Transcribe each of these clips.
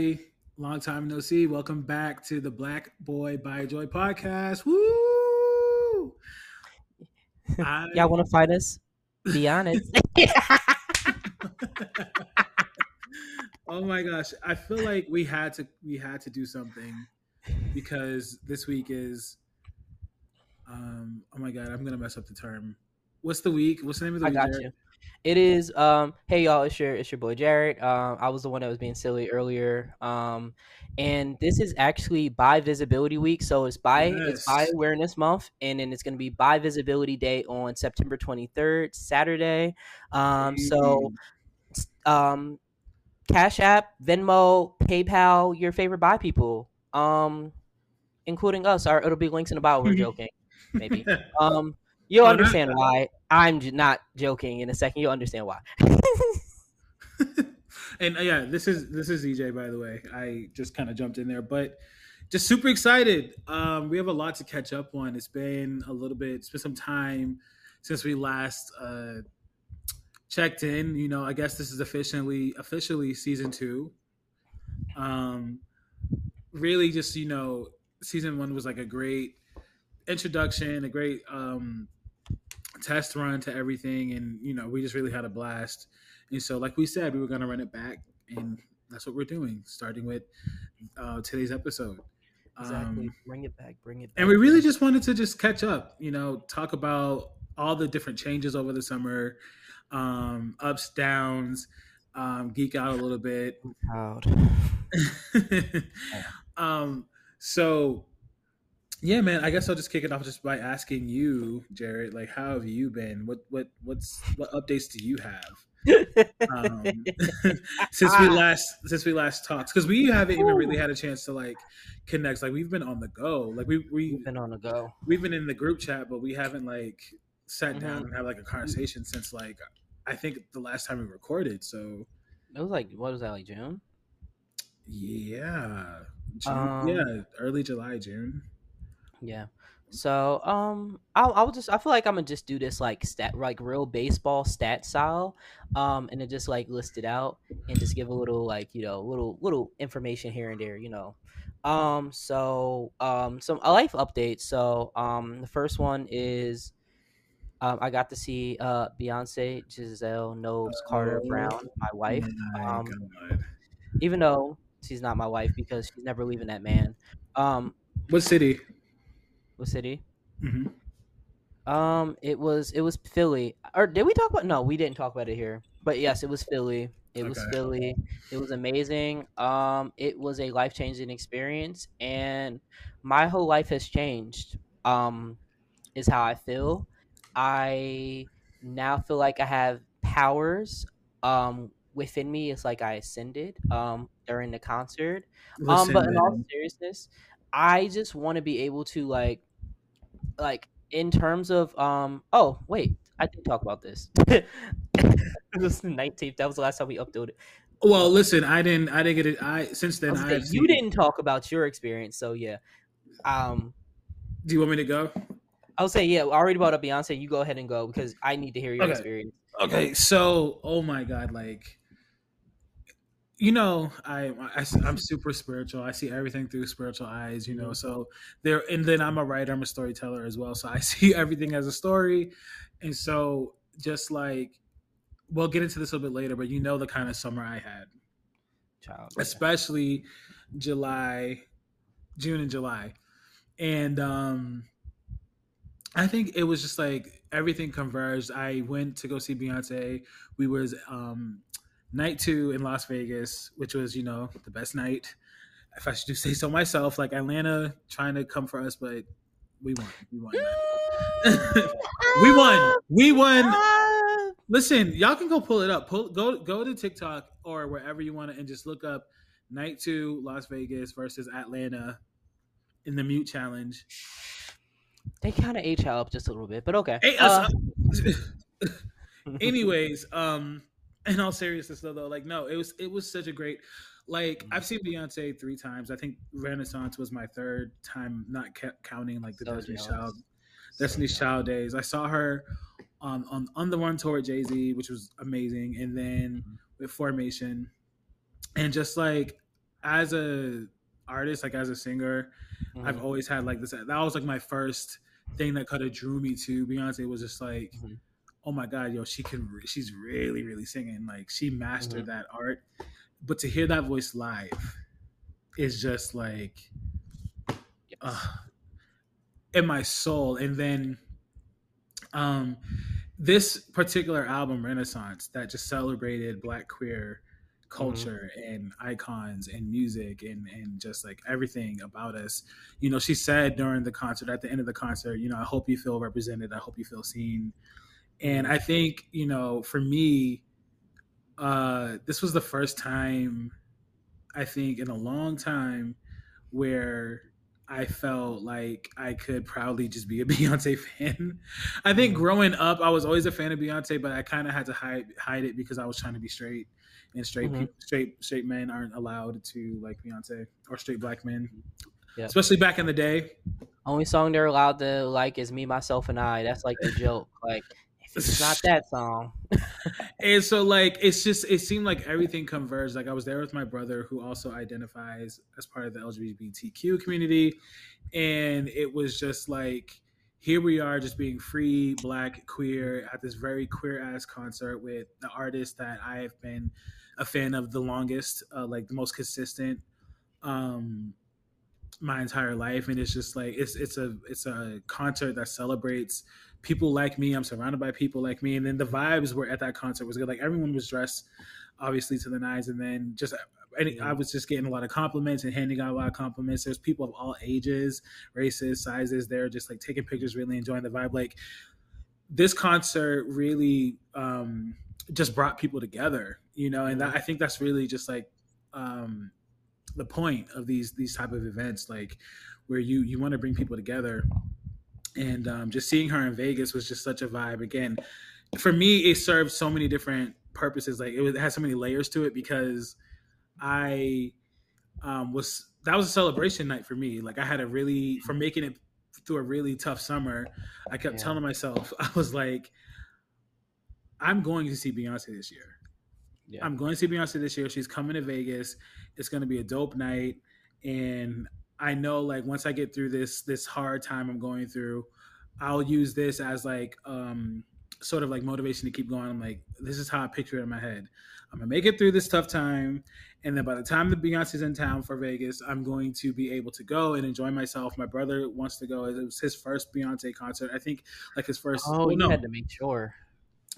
Everybody. Long time no see. Welcome back to the Black Boy Bi Joy podcast. Woo! I- Y'all want to fight us? Be honest. oh my gosh. I feel like we had to we had to do something because this week is um oh my god, I'm gonna mess up the term. What's the week? What's the name of the I week? got you. It is. Um. Hey y'all, it's your it's your boy Jarrett. Um. I was the one that was being silly earlier. Um. And this is actually bi visibility week, so it's by it's bi awareness month, and then it's gonna be bi visibility day on September 23rd, Saturday. Um. So, um, Cash App, Venmo, PayPal, your favorite bi people. Um, including us. Our it'll be links in the bio. We're joking, maybe. Um, you'll Oh, understand why. I'm not joking. In a second, you'll understand why. and uh, yeah, this is this is ZJ by the way. I just kind of jumped in there, but just super excited. Um, we have a lot to catch up on. It's been a little bit, it's been some time since we last uh, checked in. You know, I guess this is officially officially season two. Um, really, just you know, season one was like a great introduction, a great um, test run to everything, and you know, we just really had a blast. And so, like we said, we were going to run it back, and that's what we're doing, starting with uh, today's episode. Exactly. Um, bring it back. Bring it. back. and we really just wanted to just catch up, you know, talk about all the different changes over the summer, um, ups, downs, um, geek out a little bit. proud. um, so yeah, man, I guess I'll just kick it off just by asking you, Jarrett, like, how have you been? What, what, what's, what updates do you have? um, since we last since we last talked because we haven't even really had a chance to like connect like we've been on the go like we we We've been on the go. we've been in the group chat but we haven't like sat down Mhm. and had like a conversation since like i think the last time we recorded so It was like what was that like June? yeah June, Um, yeah early july june Yeah. So um, I'll I'll just I feel like I'm gonna just do this like stat like real baseball stat style, um, and then just like list it out and just give a little like you know little little information here and there, you know. Um, so um, some a life updates. So um, the first one is. Um, I got to see uh, Beyonce, Giselle Knowles, Carter Oh. Brown, my wife. Um. Even though she's not my wife because she's never leaving that man. Um, what city what city? hmm Um, it was it was Philly. Or did we talk about? No, we didn't talk about it here. But yes, it was Philly. It was Philly. It was amazing. Um, it was a life changing experience, and my whole life has changed. Um, is how I feel. I now feel like I have powers. Um, within me, it's like I ascended. Um, during the concert. um, but in all seriousness, I just want to be able to like, like in terms of um. Oh wait, I did talk about this. it was the nineteenth. That was the last time we uploaded. well listen i didn't i didn't get it i since then was i saying, you didn't talk about your experience, so yeah. Um, do you want me to go i'll say yeah. I already brought up Beyonce. You go ahead and go because I need to hear your Okay. experience. Okay, so oh my god, like you know, I, I I'm super spiritual. I see everything through spiritual eyes, you know. So there, and then I'm a writer, I'm a storyteller as well. So I see everything as a story, and so just like we'll get into this a little bit later, but you know the kind of summer I had, Child. especially July, June and July, and um, I think it was just like everything converged. I went to go see Beyonce. We was um, night two in Las Vegas, which was you know the best night. If I should do say so myself, like Atlanta trying to come for us, but we won. We won. we won. We won. Listen, y'all can go pull it up. Pull go go to TikTok or wherever you want to, and just look up night two Las Vegas versus Atlanta in the mute challenge. They kind of age up just a little bit, but okay. Hey, Uh, uh, anyways, um, in all seriousness though, though, like no, it was it was such a great. Like I've seen Beyonce three times. I think Renaissance was my third time, not ca- counting like the So Destiny's. Child So Destiny's. Child days. I saw her um, on on the run tour with Jay Z, which was amazing, and then Mhm. with Formation, and just like as a artist, like as a singer, mm-hmm. I've always had like this. That was like my first thing that kind of drew me to Beyonce was just like, mm-hmm. Oh my god, yo, she can, she's really, really singing. Like she mastered mm-hmm. that art. But to hear that voice live is just like, yes. uh, in my soul. And then, um, this particular album, Renaissance, that just celebrated Black queer Mm-hmm. culture mm-hmm. and icons and music and and just like everything about us you know she said during the concert at the end of the concert you know i hope you feel represented i hope you feel seen and i think you know for me uh this was the first time i think in a long time where I felt like I could proudly just be a Beyonce fan. I think mm-hmm. growing up, I was always a fan of Beyonce, but I kind of had to hide hide it because I was trying to be straight and straight mm-hmm. people, straight straight men aren't allowed to like Beyonce or straight black men. Yep. Especially back in the day. Only song they're allowed to like is Me, Myself, and I. That's like the joke. Like it's not that song. and so like it's just it seemed like everything converged. Like I was there with my brother who also identifies as part of the LGBTQ community. And it was just like here we are just being free black queer at this very queer ass concert with the artist that i have been a fan of the longest, uh, like the most consistent, um, my entire life. And it's just like it's it's a it's a concert that celebrates people like me. I'm surrounded by people like me, and then the vibes were at that concert was good. Like everyone was dressed obviously to the nines, and then just I was just getting a lot of compliments and handing out a lot of compliments. There's people of all ages, races, sizes. They're just like taking pictures, really enjoying the vibe. Like this concert really um, just brought people together, you know, and that, I think that's really just like um, the point of these these type of events, like where you you want to bring people together, and um, just seeing her in Vegas was just such a vibe. Again, for me, it served so many different purposes. Like it, was, it had so many layers to it because I um, was that was a celebration night for me. Like I had a really for making it through a really tough summer. I kept yeah. telling myself I was like I'm going to see Beyonce this year. Yeah. I'm going to see Beyonce this year. She's coming to Vegas. It's going to be a dope night, and I know like once I get through this this hard time I'm going through, I'll use this as like um sort of like motivation to keep going. I'm like, this is how I picture it in my head. I'm gonna make it through this tough time, and then by the time the Beyonce's in town for Vegas, I'm going to be able to go and enjoy myself. My brother wants to go. It was his first Beyonce concert. I think like his first. Oh, well, you no. had to make sure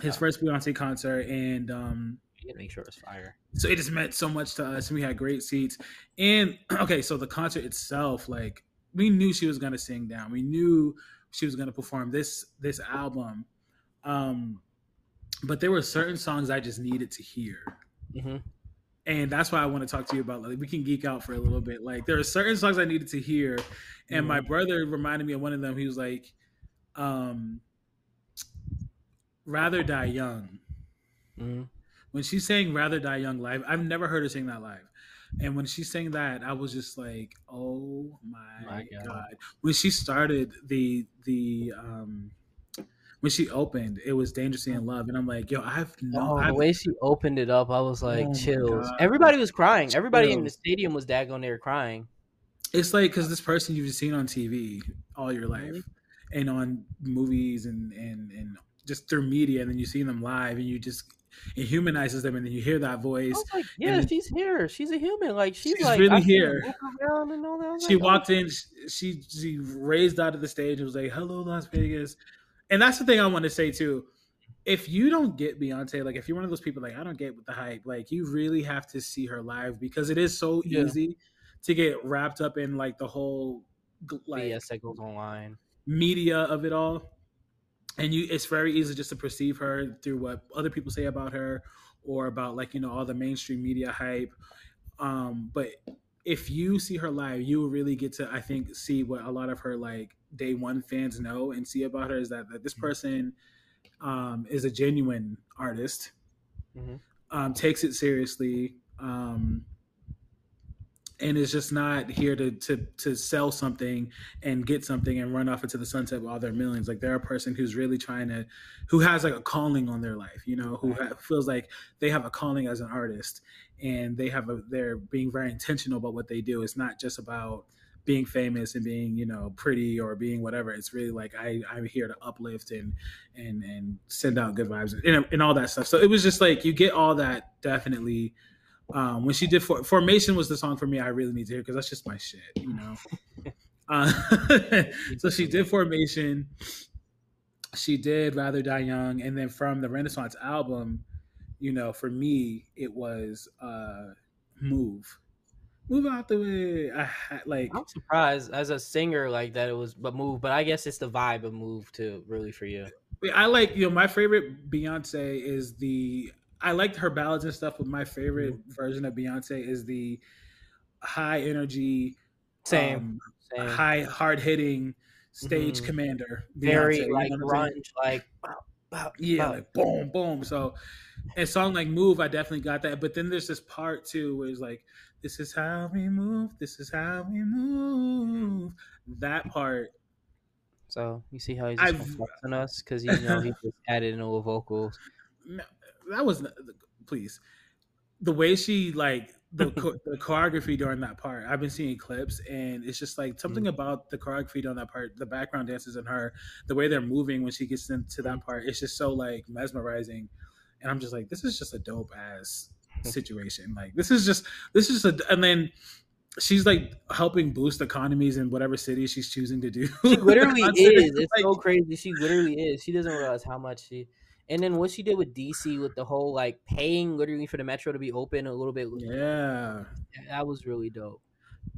his first Beyonce concert, and um, make sure it was fire. So it just meant so much to us, and we had great seats. And okay, so the concert itself, like we knew she was gonna sing down. We knew she was gonna perform this this album. Um, but there were certain songs I just needed to hear. Mm-hmm. And that's why I want to talk to you about. Like, we can geek out for a little bit. Like, there are certain songs I needed to hear, and mm-hmm. my brother reminded me of one of them. He was like, um, Rather Die Young. Mm-hmm. When she's saying Rather Die Young live, I've never heard her sing that live. And when she sang that, I was just like, "Oh my, my god. god!" When she started the the um, when she opened, it was Dangerously in Love, and I'm like, "Yo, I've no." Oh, I've, the way she opened it up, I was like, oh "Chills!" Everybody was crying. Everybody Chills. in the stadium was daggone there crying. It's like because this person you've seen on TV all your life, mm-hmm. and on movies and and and just through media, and then you see them live, and you just it humanizes them, and then you hear that voice. Like, yeah, then, she's here. She's a human. Like she's, she's like really here. She like, walked oh. in. She she raised out of the stage and was like, "Hello, Las Vegas," and that's the thing I want to say too. If you don't get Beyonce, like if you're one of those people like I don't get with the hype, like you really have to see her live because it is so yeah. easy to get wrapped up in like the whole like BS that goes online media of it all and you it's very easy just to perceive her through what other people say about her or about like you know all the mainstream media hype um but if you see her live you really get to i think see what a lot of her like day one fans know and see about her is that, that this mm-hmm. person um is a genuine artist mm-hmm. um takes it seriously um and is just not here to to to sell something and get something and run off into the sunset with all their millions. Like they're a person who's really trying to, who has like a calling on their life, you know, who ha- feels like they have a calling as an artist and they have a they're being very intentional about what they do. It's not just about being famous and being you know pretty or being whatever it's really like i i'm here to uplift and and and send out good vibes and, and all that stuff so it was just like you get all that definitely um, when she did For- formation was the song for me i really need to hear because that's just my shit you know? Uh, so she did formation. She did rather die young and then from the renaissance album you know for me it was uh move. Move out the way. I like i'm surprised as a singer like that it was but move but i guess it's the vibe of move too really for you. I like you know my favorite beyonce is the I liked her ballads and stuff, but my favorite mm-hmm. version of Beyonce is the high energy, same, um, same. high hard hitting stage mm-hmm. commander. Very Beyonce, like grunge, like yeah, like boom, boom. So, a song like "Move," I definitely got that. But then there's this part too, where it's like, "This is how we move. This is how we move." That part. So you see how he's just on us because you know he just added in little vocals that was please the way she like the the choreography during that part. I've been seeing clips, and it's just like something mm. about the choreography during that part, the background dances and her, the way they're moving when she gets into that part. It's just so like mesmerizing, and I'm just like, this is just a dope ass situation. Like this is just this is a, and then she's like helping boost economies in whatever city she's choosing to do. She literally is. It's like, so crazy. She literally is. She doesn't realize how much she and then what she did with DC with the whole like paying literally for the metro to be open a little bit. Yeah. That was really dope.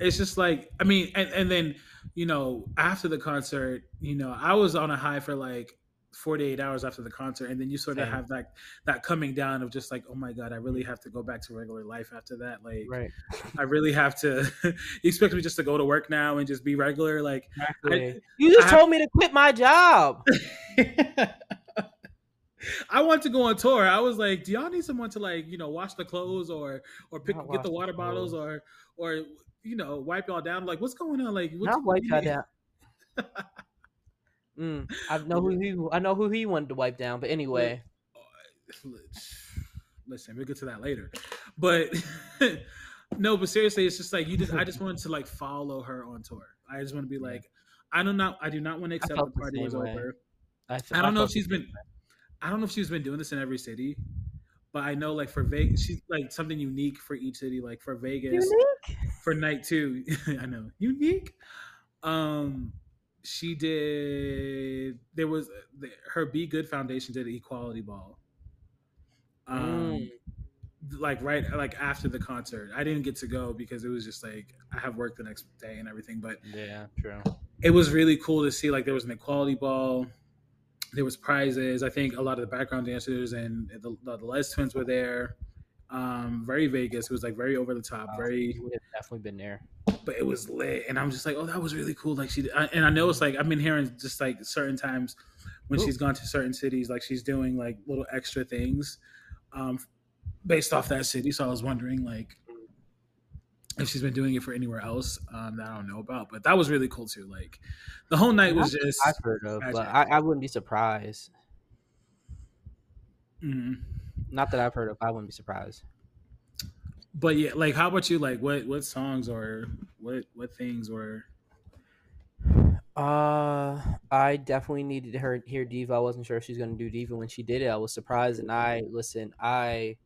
It's just like I mean, and, and then, you know, after the concert, you know, I was on a high for like 48 hours after the concert and then you sort of have that that coming down of just like oh my god i really have to go back to regular life after that like right i really have to you expect me just to go to work now and just be regular like exactly. I, you just I told have, me to quit my job I want to go on tour. I was like, do y'all need someone to like, you know, wash the clothes or or pick get the water the bottles or or you know, wipe y'all down? Like, what's going on? Like, what's, not wipe y'all down. mm, I know who he. I know who he wanted to wipe down. But anyway, listen, we'll get to that later. But no, but seriously, it's just like you just. I just wanted to like follow her on tour. I just want to be like, I don't know. I do not want to accept the party is over. I, I don't know if she's been. I don't know if she's been doing this in every city, but I know like for Vegas, she's like something unique for each city. Like for Vegas, unique? for night two, I know unique. Um, she did. There was her BeyGOOD Foundation did an equality ball. Um, mm. like right like after the concert, I didn't get to go because it was just like I have work the next day and everything. But yeah, true. It was really cool to see like there was an equality ball there was prizes. I think a lot of the background dancers and the, the Les twins were there. Um, very Vegas. It was like very over the top. Very definitely been there. But it was lit, and I'm just like, oh, that was really cool. Like she, I, and I know it's like I've been hearing just like certain times when Ooh. she's gone to certain cities, like she's doing like little extra things, um, based off that city. So I was wondering like if she's been doing it for anywhere else um, that I don't know about. But that was really cool too. Like the whole night was just I've heard of, magic. but I, I, wouldn't be surprised. Mm-hmm. Not that I've heard of. I wouldn't be surprised. But yeah, like how about you? Like what what songs or what what things were? Uh, I definitely needed to hear, hear Diva. I wasn't sure if she's gonna do Diva when she did it. I was surprised, and I listen. I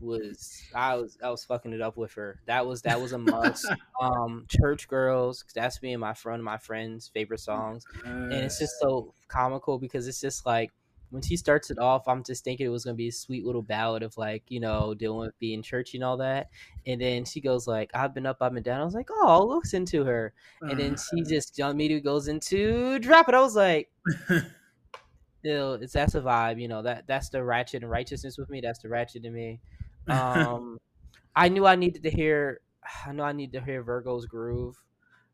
was I was I was fucking it up with her. That was that was a must. um, Church Girls, that's me and my friend, my friend's favorite songs, and it's just so comical because it's just like when she starts it off, I'm just thinking it was gonna be a sweet little ballad of like you know dealing with being churchy and all that, and then she goes like I've been up, I've been down. I was like, oh, I'll listen to her, and then she just immediately goes into drop it. I was like. Still, it's that's a vibe, you know. That that's the ratchet and righteousness with me. That's the ratchet in me. Um, I knew I needed to hear. I know I need to hear Virgo's groove,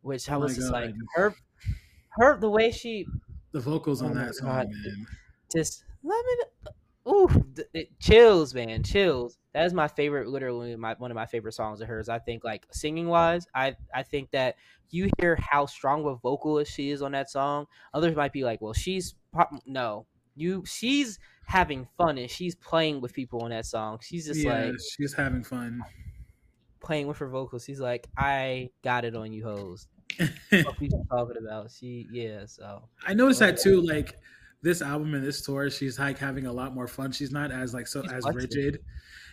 which I oh was just God. like her, her the way she, the vocals on oh that song, God. man. Just let me. Ooh, it chills, man, chills. That is my favorite, literally my one of my favorite songs of hers. I think, like singing wise, I I think that you hear how strong of a vocalist she is on that song. Others might be like, well, she's pop- no, you she's having fun and she's playing with people on that song. She's just yeah, like she's having fun. playing with her vocals. She's like, I got it on you, hoes. What you talking about? She, yeah. So I noticed that too. Like this album and this tour, she's like having a lot more fun. She's not as like so She's as rigid.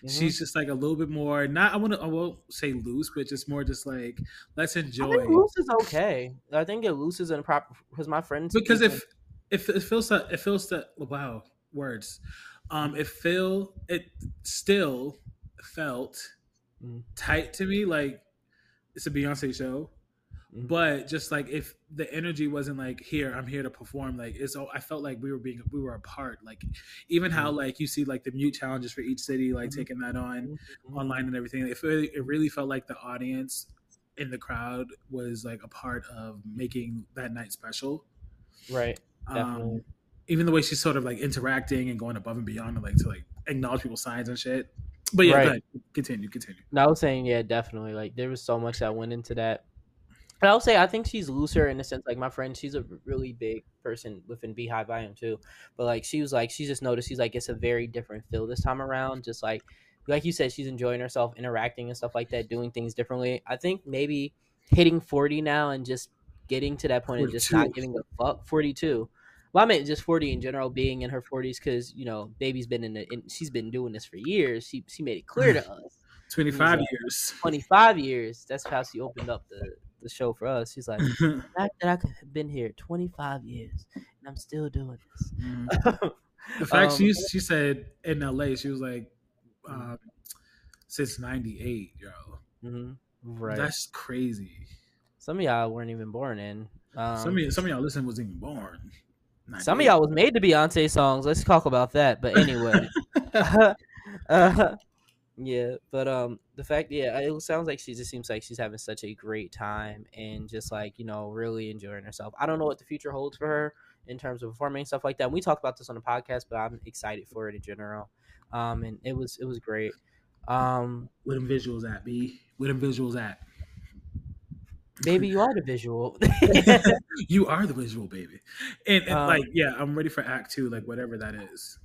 mhm. She's just like a little bit more. Not I want to. I won't say loose, but just more just like let's enjoy. loose is okay. I think it loose is in proper because my friends because if if it feels that it feels that wow words, um, it feel it still felt Mm. tight to me. Like it's a Beyonce show. Mhm. but just like if the energy wasn't like here i'm here to perform like it's oh, i felt like we were being we were apart like even how like you see like the mute challenges for each city like Mhm. taking that on Mhm. online and everything it really, it really felt like the audience in the crowd was like a part of making that night special right, um Definitely. even the way she's sort of like interacting and going above and beyond and like to like acknowledge people's signs and shit but yeah Right. continue continue No, I was saying, yeah, definitely. Like there was so much that went into that. And I'll say I think she's looser in the sense like my friend, she's a really big person within BeyHive. I am too, but like she was like she just noticed she's like it's a very different feel this time around. Just like like you said, she's enjoying herself, interacting and stuff like that, doing things differently. I think maybe hitting forty now and just getting to that point and just not giving a fuck. Forty two. Well, I mean, just forty in general, being in her forties, because you know, baby's been in, the, in she's been doing this for years. She she made it clear to us. 25 like- years 25 years. That's how she opened up the, the show for us. She's like, the fact that I could have been here 25 years and I'm still doing this. The fact Um, she she said in LA, she was like, um, since '98, yo, Mhm. Right. that's crazy. some of y'all weren't even born in. Um, some of y- some of y'all listen wasn't even born. some of y'all was made to Beyonce songs. Let's talk about that. But anyway, uh, yeah. But um, the fact, yeah, it sounds like she just seems like she's having such a great time and just like you know really enjoying herself. I don't know what the future holds for her in terms of performing and stuff like that. And we talked about this on the podcast, but I'm excited for it in general. Um, and it was it was great. Um, Where them visuals at, B? Where them visuals at? baby, you are the visual. you are the visual baby, and, and Um, like yeah, I'm ready for Act Two, like whatever that is.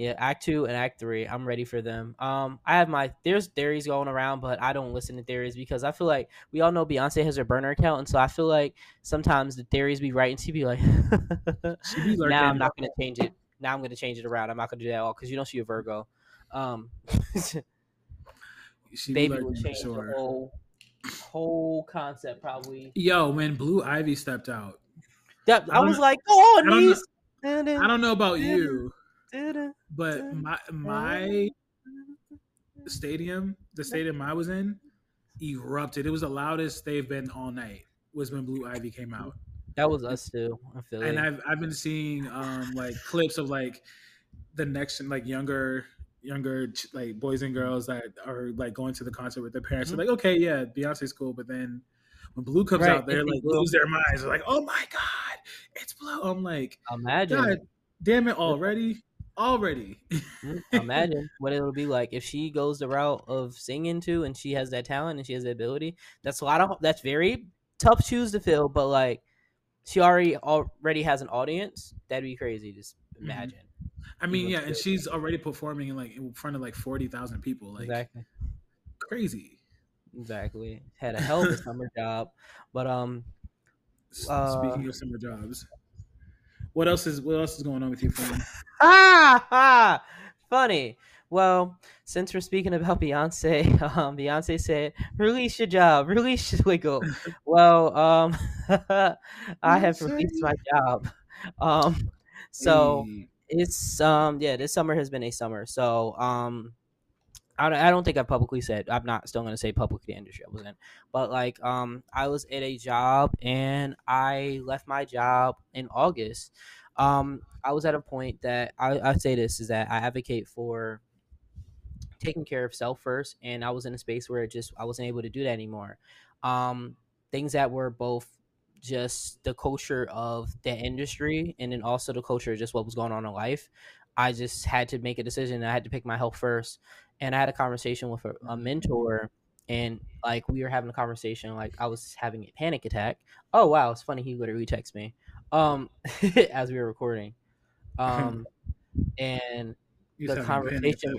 Yeah, Act Two and Act Three. I'm ready for them. Um, I have my there's theories going around, but I don't listen to theories because I feel like we all know Beyonce has her burner account, and so I feel like sometimes the theories be right, and she be like, She be "Now I'm not gonna change it. Now I'm gonna change it around. I'm not gonna do that at all because you know she a Virgo. Um, She baby will change the whole whole concept probably. Yo, when Blue Ivy stepped out, That, I I was know- like, "Go on, I don't know- niece." I don't know about you. But my my stadium, the stadium I was in, erupted. It was the loudest they've been all night. Was when Blue Ivy came out, That was us too. I feel and like. I've I've been seeing um like clips of like the next like younger younger like boys and girls that are like going to the concert with their parents. Mhm. They're like, okay, yeah, Beyonce's cool, but then when Blue comes Right, out, they're like Blue- lose their minds. They're like, oh my god, it's Blue. I'm like, Imagine. God damn it, already, already. Mm, Imagine what it'll be like if she goes the route of singing too, and she has that talent and she has the ability. That's a lot of that's very tough shoes to fill, but like she already already has an audience. That'd be crazy. Just Mm-hmm. imagine. I mean, yeah, and she's already performing in like in front of like forty thousand people, like exactly. crazy. Exactly. Had a hell of a summer job, but um, S- Uh, Speaking of summer jobs, what else is what else is going on with you, friend? ah, ha, funny. Well, since we're speaking about Beyonce, um, Beyonce said, "Release your job, release your wiggle." well, um, I have released my job. Um, so it's um, yeah, this summer has been a summer. So um, I don't, I don't think I publicly said I'm not still gonna say publicly the industry I was in, but like um, I was at a job and I left my job in August. Um, I was at a point that I, I say this is that I advocate for taking care of self first, and I was in a space where it just I wasn't able to do that anymore. Um, things that were both just the culture of the industry and then also the culture of just what was going on in life. I just had to make a decision. I had to pick my health first, and I had a conversation with a, a mentor, and like we were having a conversation, like I was having a panic attack. Oh wow, it's funny. He literally texted me, um, as we were recording, um, and the conversation.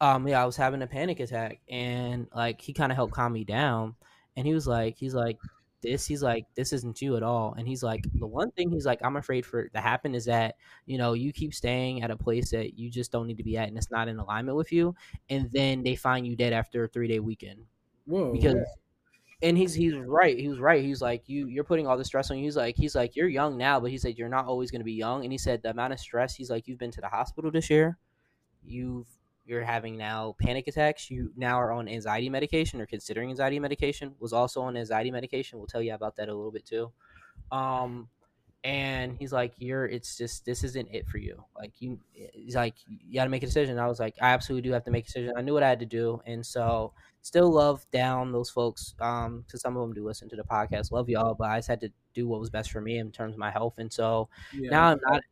Um, yeah, I was having a panic attack, and like he kind of helped calm me down, and he was like, he's like, this he's like this isn't you at all and he's like the one thing he's like i'm afraid for to happen is that you know you keep staying at a place that you just don't need to be at and it's not in alignment with you and then they find you dead after a three day weekend Whoa. because and he's he's right he was right he's like you you're putting all the stress on you he's like he's like you're young now but he said you're not always going to be young and he said the amount of stress he's like you've been to the hospital this year you've you're having now panic attacks. You now are on anxiety medication or considering anxiety medication. Was also on anxiety medication. We'll tell you about that a little bit too. Um, and he's like, "You're. It's just this isn't it for you. Like you. He's like, you got to make a decision." I was like, "I absolutely do have to make a decision." I knew what I had to do, and so still love down those folks. Um, because some of them do listen to the podcast. Love y'all, but I just had to do what was best for me in terms of my health, and so yeah. now I'm not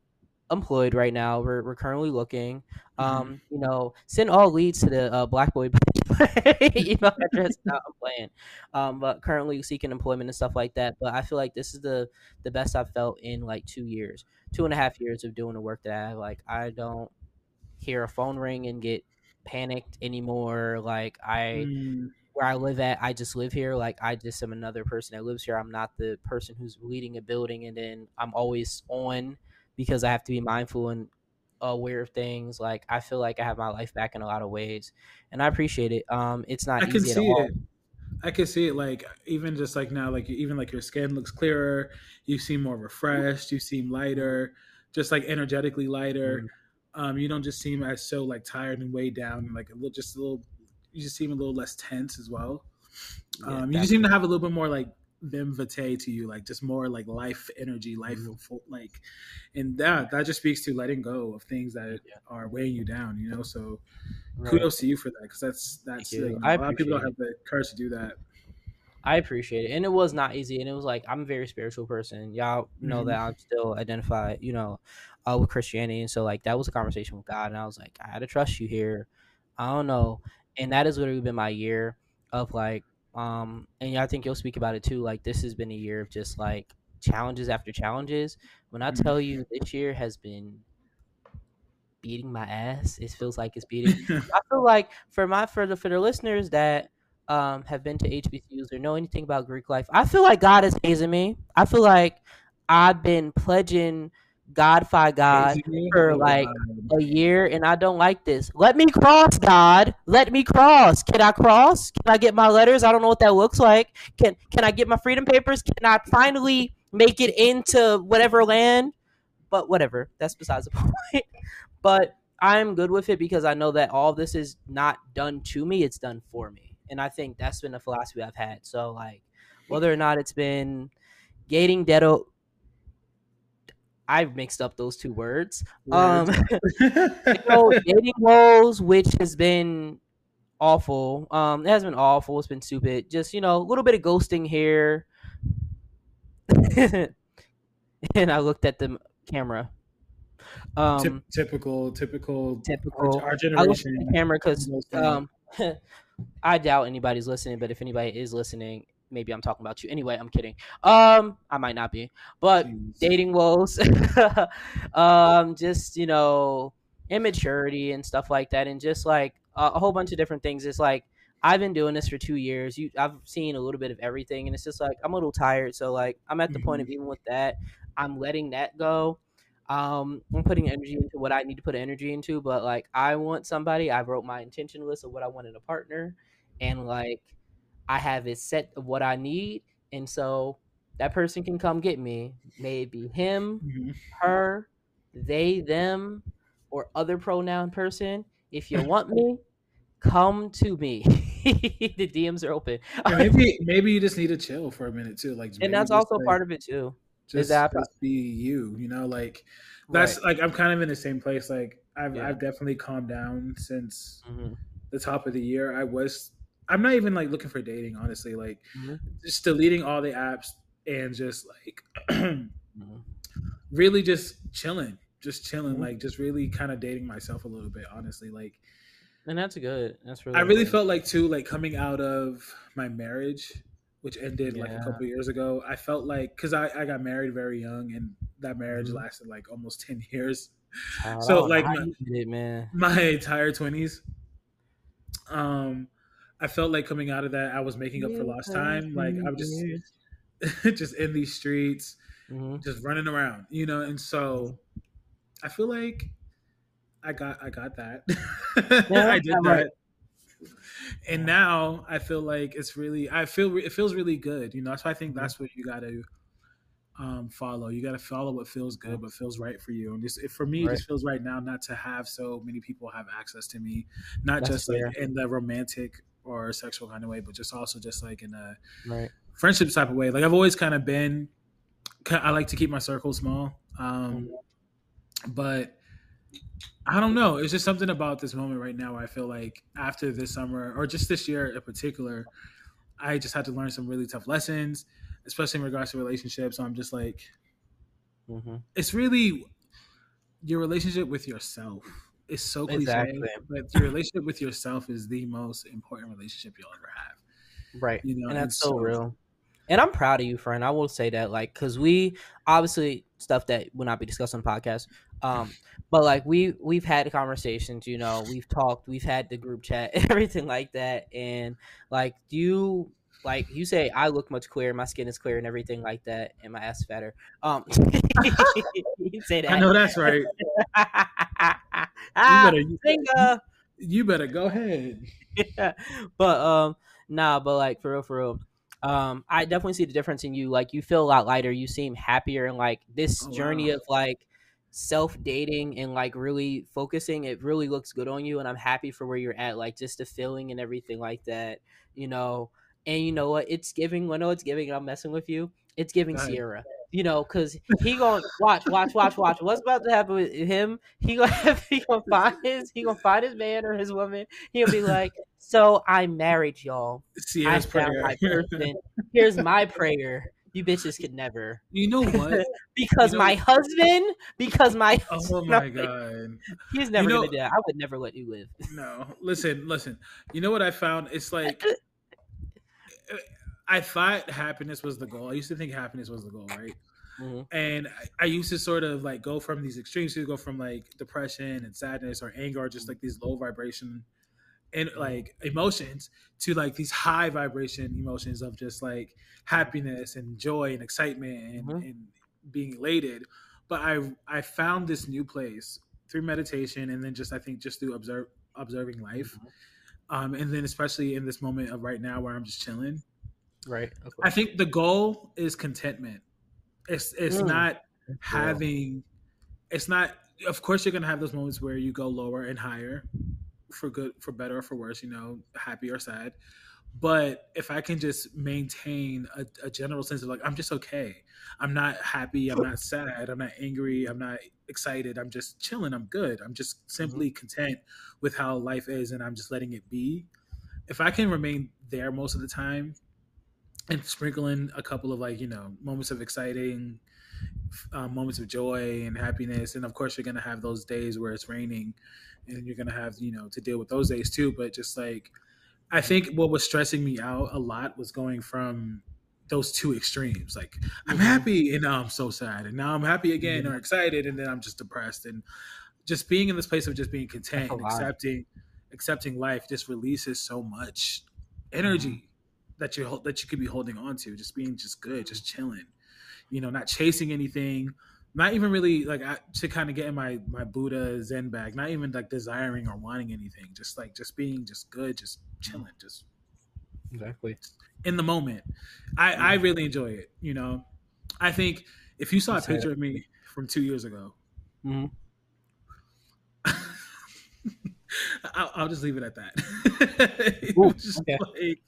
employed right now. We're, we're currently looking. Mm-hmm. Um, you know, send all leads to the uh, Black Boy email address. no, I'm playing. Um, but currently seeking employment and stuff like that. But I feel like this is the the best I've felt in like two years, two and a half years of doing the work that I have. Like I don't hear a phone ring and get panicked anymore. Like I. Mm where I live at, I just live here. Like I just am another person that lives here. I'm not the person who's leading a building and then I'm always on because I have to be mindful and aware of things. Like I feel like I have my life back in a lot of ways, and I appreciate it. Um, it's not. I can see it. I can see it. Like even just like now, like even like your skin looks clearer. You seem more refreshed. You seem lighter, just like energetically lighter. Mm-hmm. Um, you don't just seem as so like tired and weighed down. Like a little, just a little. You just seem a little less tense as well. Yeah, um, you just seem to have a little bit more like them vitae to you, like just more like life energy, life mm-hmm. like, and that that just speaks to letting go of things that yeah. are weighing you down, you know. So right. kudos to you for that because that's that's like, a lot of people don't have the courage to do that. I appreciate it, and it was not easy. And it was like I'm a very spiritual person. Y'all know mm-hmm. that I'm still identified, you know, uh, with Christianity, and so like that was a conversation with God, and I was like, I had to trust you here. I don't know, and that has literally been my year of like um, and I think you'll speak about it too. Like this has been a year of just like challenges after challenges. When I mm-hmm. tell you this year has been beating my ass, it feels like it's beating. I feel like for my for the for the listeners that um have been to HBCUs or know anything about Greek life, I feel like God is hazing me. I feel like I've been pledging Godfy God for like a year, and I don't like this. Let me cross, God. Let me cross. Can I cross? Can I get my letters? I don't know what that looks like. Can Can I get my freedom papers? Can I finally make it into whatever land? But whatever. That's besides the point. but I'm good with it because I know that all this is not done to me; it's done for me, and I think that's been a philosophy I've had. So like, whether or not it's been gating dead I've mixed up those two words. Um, you know, dating woes, which has been awful. Um, it has been awful. It's been stupid. Just you know, a little bit of ghosting here. and I looked at the camera. Um, typical, typical, typical. Our, our generation. I looked at the camera because um, I doubt anybody's listening. But if anybody is listening, maybe I'm talking about you. Anyway, I'm kidding. Um, I might not be, but Jeez. dating woes, um, just you know, immaturity and stuff like that, and just like a, a whole bunch of different things. It's like I've been doing this for two years. You, I've seen a little bit of everything, and it's just like I'm a little tired. So like I'm at the mm-hmm. point of mm-hmm. even with that, I'm letting that go. Um, I'm putting energy into what I need to put energy into, but like I want somebody. I wrote my intention list of what I want in a partner, and like I have it set what I need, and so that person can come get me. Maybe him, mm-hmm. her, they, them, or other pronoun person. If you want me, come to me. the DMs are open. maybe maybe you just need to chill for a minute too. Like, and that's also like, part of it too. Just, that just be you. You know, like that's right. like I'm kind of in the same place. Like I've yeah. I've definitely calmed down since mm-hmm. the top of the year. I was I'm not even like looking for dating, honestly. Like mm-hmm. just deleting all the apps and just like mm-hmm. really just chilling. just chilling, Mhm. like just really kind of dating myself a little bit, honestly. Like and that's good. That's really. I really good. felt like too, like coming out of my marriage, which ended like a couple years ago. I felt like because I, I got married very young, and that marriage Mhm. lasted like almost ten years, so, I don't know like, my- it, man. my entire twenties. Um, I felt like coming out of that, I was making up for lost time. Like I was just just in these streets, hmm just running around, you know. And so, I feel like I got I got that. Yeah, I did that. right. And now I feel like it's really I feel it feels really good. You know, that's why I think Mhm. that's what you got to um follow. You got to follow what feels good, what feels right for you. And just, for me, it just feels right now not to have so many people have access to me, not That's just like in the romantic or sexual kind of way, but just also just like in a Right. friendship type of way. Like I've always kind of been, I like to keep my circle small, um, but I don't know. It's just something about this moment right now where I feel like after this summer or just this year in particular, I just had to learn some really tough lessons, especially in regards to relationships. So I'm just like, hmm it's really your relationship with yourself. It's so cliche, Exactly. but your relationship with yourself is the most important relationship you'll ever have. Right. You know, and and that's so so- real. And I'm proud of you, friend. I will say that, like, because we obviously stuff that will not be discussed on the podcast. Um, but like we we've had conversations, you know, we've talked, we've had the group chat, everything like that, and like do you like you say I look much clearer, my skin is clear and everything like that, and my ass fatter. Um, you say that. I know that's right. ah, better- singer. You better go ahead. yeah. But um nah, but like for real, for real. Um, I definitely see the difference in you. Like you feel a lot lighter. You seem happier and like this Oh, journey wow. of like self dating and like really focusing, it really looks good on you. And I'm happy for where you're at, like just the feeling and everything like that, you know. And you know what? It's giving. I know it's giving. and I'm messing with you. It's giving. Ciara. You know, cause he gonna watch, watch, watch, watch. What's about to happen with him? He gonna have, he gonna find his he gonna find his man or his woman. He'll be like, "So I married y'all. I Ciara's found prayer. my person. Here's my prayer. You bitches could never." you know what? Because You know- my husband, because my Oh my god. he's never know- gonna do that. I would never let you live. No. Listen, listen. You know what I found? It's like I thought happiness was the goal. I used to think happiness was the goal, right? Mhm. And I, I used to sort of like go from these extremes to go from like depression and sadness or anger or just like these low vibration and like emotions to like these high vibration emotions of just like happiness and joy and excitement and, Mhm. and being elated. But I I found this new place through meditation and then just I think just through observe observing life. Um, and then especially in this moment of right now where I'm just chilling. Right. Of I think the goal is contentment. It's it's Mm. not having it's not of course you're gonna have those moments where you go lower and higher for good for better or for worse, you know, happy or sad. But if I can just maintain a, a general sense of like I'm just okay. I'm not happy, I'm not sad, I'm not angry, I'm not excited, I'm just chilling, I'm good. I'm just simply content with how life is and I'm just letting it be. If I can remain there most of the time and sprinkle in a couple of like, you know, moments of exciting uh, moments of joy and happiness. And of course, you're going to have those days where it's raining and you're going to have, you know, to deal with those days too. But just like, I think what was stressing me out a lot was going from those two extremes. Like, I'm Mhm. happy and now I'm so sad. And now I'm happy again Mhm. or excited and then I'm just depressed. And just being in this place of just being content and accepting, accepting life just releases so much energy that you that you could be holding on to. Just being just good, just chilling you know, not chasing anything, not even really like I, to kind of get in my my Buddha Zen bag, not even like desiring or wanting anything, just like just being just good, just chilling, just Exactly. in the moment. I I really enjoy it. You know, I think if you saw a That's it. picture of me from two years ago, Mhm. I'll, I'll just leave it at that. Ooh, was just okay. like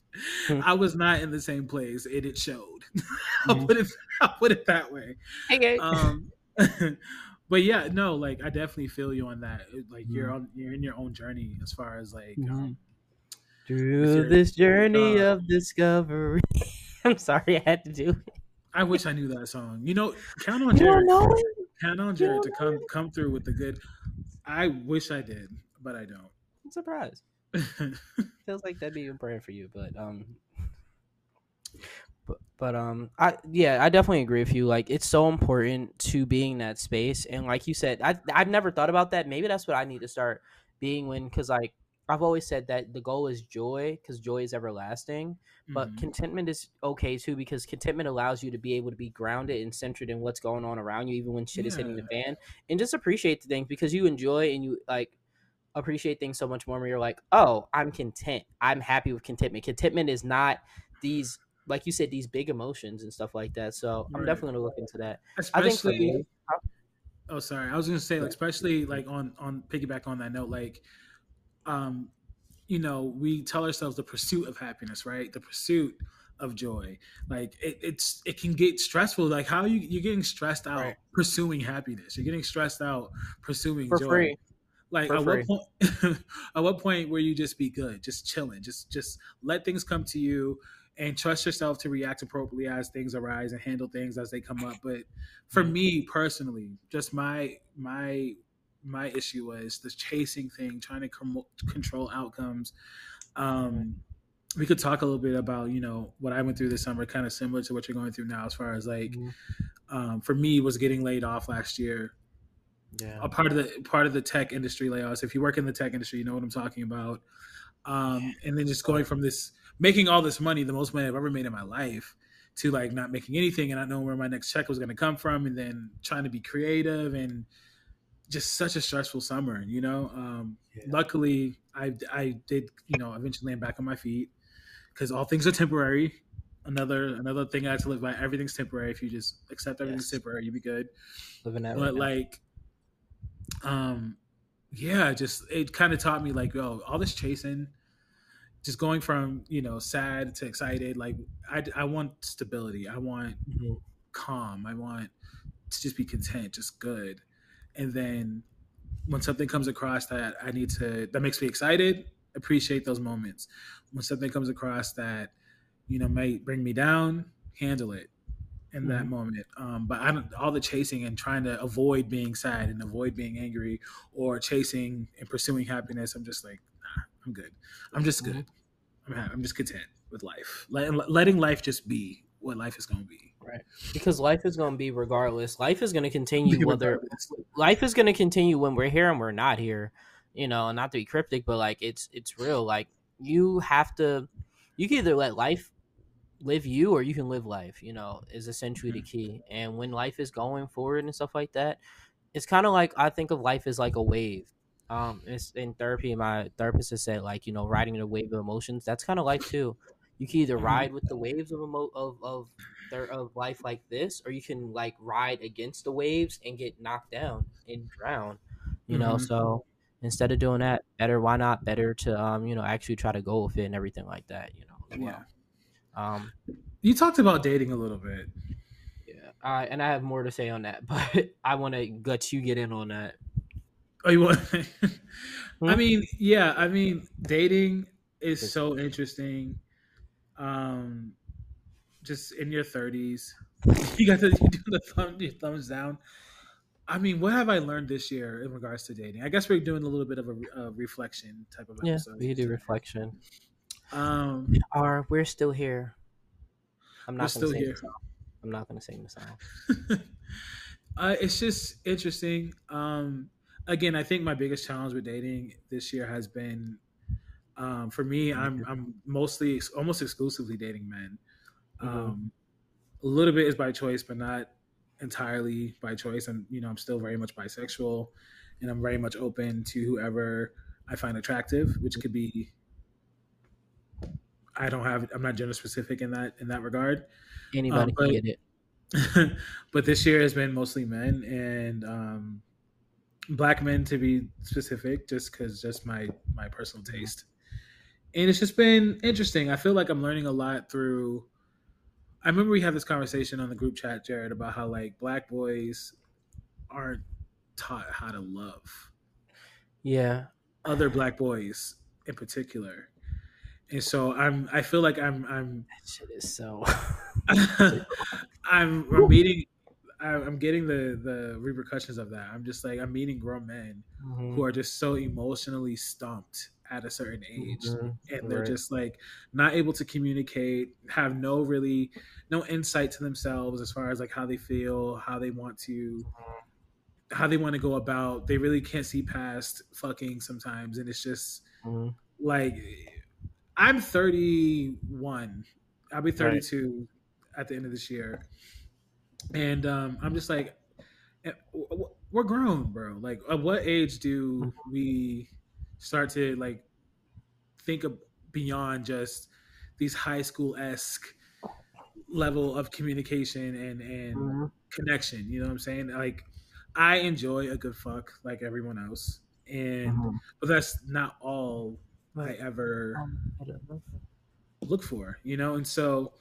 Hmm. I was not in the same place, and it showed. I'll Mhm. put it. I'll put it that way. Okay. um but yeah no like i definitely feel you on that like you're Mhm. on you're in your own journey as far as like Mhm. um, Through your- this journey uh, of discovery. I'm sorry, I had to do. it. i wish i knew that song you know count on know count on Jarrett to come come through with the good. I wish I did, but I don't. I'm surprised. Feels like that'd be a prayer for you, but um, but but um, I yeah, I definitely agree with you. Like, it's so important to being in that space, and like you said, I I've never thought about that. Maybe that's what I need to start being when, because like I've always said that the goal is joy because joy is everlasting, but Mhm. contentment is okay too because contentment allows you to be able to be grounded and centered in what's going on around you, even when shit is hitting the fan, and just appreciate the things because you enjoy and you like appreciate things so much more when you're like, oh, I'm content. I'm happy with contentment. Contentment is not these, like you said, these big emotions and stuff like that. So I'm Right. definitely gonna look into that. I think for me, Oh, sorry. I was gonna say, like, especially like on on piggyback on that note, like, um, you know, we tell ourselves the pursuit of happiness, right? The pursuit of joy. Like, it, it's it can get stressful. Like, how you you're getting stressed out Right. pursuing happiness. You're getting stressed out pursuing for joy. free, Like, For at free. what point? at what point where you just be good, just chilling, just just let things come to you. And trust yourself to react appropriately as things arise and handle things as they come up. But for Mhm. me personally, just my my my issue was this chasing thing, trying to com- control outcomes. Um, we could talk a little bit about you know what I went through this summer, kind of similar to what you're going through now, as far as like Mhm. um, for me was getting laid off last year. yeah, A part of the part of the tech industry layoffs. If you work in the tech industry, you know what I'm talking about. Um, and then just going from this making all this money, the most money I've ever made in my life, to like not making anything and not knowing where my next check was going to come from, and then trying to be creative and just such a stressful summer. You know, um, Yeah. luckily I I did you know eventually land back on my feet because all things are temporary. Another another thing I had to live by. Everything's temporary. If you just accept everything's Yes. temporary, you be good living that. but right like um yeah just it kind of taught me like yo all this chasing just going from you know sad to excited like i i want stability. I want Mhm. calm. I want to just be content just good. And then when something comes across that i need to that makes me excited appreciate those moments. When something comes across that you know may bring me down handle it in that Mhm. moment. Um, but i don't all the chasing and trying to avoid being sad and avoid being angry or chasing and pursuing happiness i'm just like i'm good i'm just good mm-hmm. I'm, ha- I'm just content with life Let, letting life just be what life is going to be Right. because life is going to be regardless. Life is going to continue whether life is going to continue when we're here and we're not here. You know, not to be cryptic, but like it's it's real. Like you have to, you can either let life live you or you can live life. You know, is essentially the mm-hmm. key. And when life is going forward and stuff like that, it's kind of like I think of life as like a wave. Um, it's in therapy. My therapist has said like you know riding the wave of emotions. That's kind of life too. You can either Mhm. ride with the waves of emo- of of their of life like this, or you can like ride against the waves and get knocked down and drown. You know, Mhm. so instead of doing that, better why not better to um you know actually try to go with it and everything like that. You know, yeah well. Um, you talked about dating a little bit yeah. Uh, and I have more to say on that, but I want to let you get in on that. Oh you want i Hmm? mean yeah i mean dating is so interesting um just in your 30s you got the you do the thumb your thumbs down i mean what have i learned this year in regards to dating i guess we're doing a little bit of a, a reflection type of episode. Yeah, we do reflection. um Or we're still here. I'm not still here. I'm not gonna sing the song. uh, it's just interesting um again i think my biggest challenge with dating this year has been um for me i'm i'm mostly almost exclusively dating men Mhm. um a little bit is by choice but not entirely by choice and you know i'm still very much bisexual and i'm very much open to whoever i find attractive which could be i don't have i'm not gender specific in that in that regard Anybody but- can get it. but this year has been mostly men and um, black men to be specific, just because just my my personal taste. And it's just been interesting. I feel like I'm learning a lot through. I remember we had this conversation on the group chat, Jarrett, about how like black boys aren't taught how to love Yeah. other black boys in particular. And so I'm I feel like I'm I'm That shit is so. I'm, I'm meeting I'm getting the the repercussions of that. I'm just like I'm meeting grown men Mhm. who are just so emotionally stumped at a certain age Mhm. and they're Right. just like not able to communicate have no really no insight to themselves as far as like how they feel how they want to how they want to go about they really can't see past fucking sometimes and it's just Mhm. like i'm 31 i'll be 32 at the end of this year and um i'm just like eh, we're grown bro like at what age do we start to like think of beyond just these high school-esque level of communication and and Mhm. connection you know what i'm saying like i enjoy a good fuck like everyone else and Mhm. but that's not all i ever Um, look for, you know? And so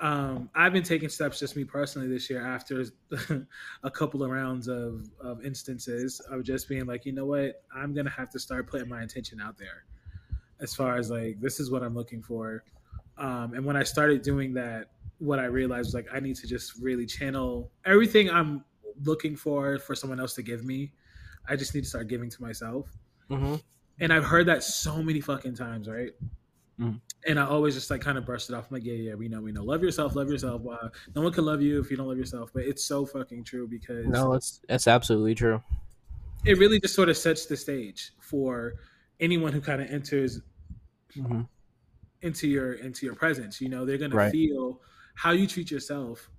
um, I've been taking steps, just me personally, this year after a couple of rounds of, of instances of just being like, you know what, I'm going to have to start putting my intention out there as far as like, this is what I'm looking for. Um, and when I started doing that, what I realized was like, I need to just really channel everything I'm looking for for someone else to give me. I just need to start giving to myself Mhm. and I've heard that so many fucking times, right? Mm. And I always just like kind of brushed it off. I'm like, yeah, yeah, we know, we know. Love yourself, love yourself. Uh, no one can love you if you don't love yourself. But it's so fucking true because No, it's that's absolutely true. it really just sort of sets the stage for anyone who kind of enters Mhm. into your into your presence. You know, they're gonna Right. feel how you treat yourself.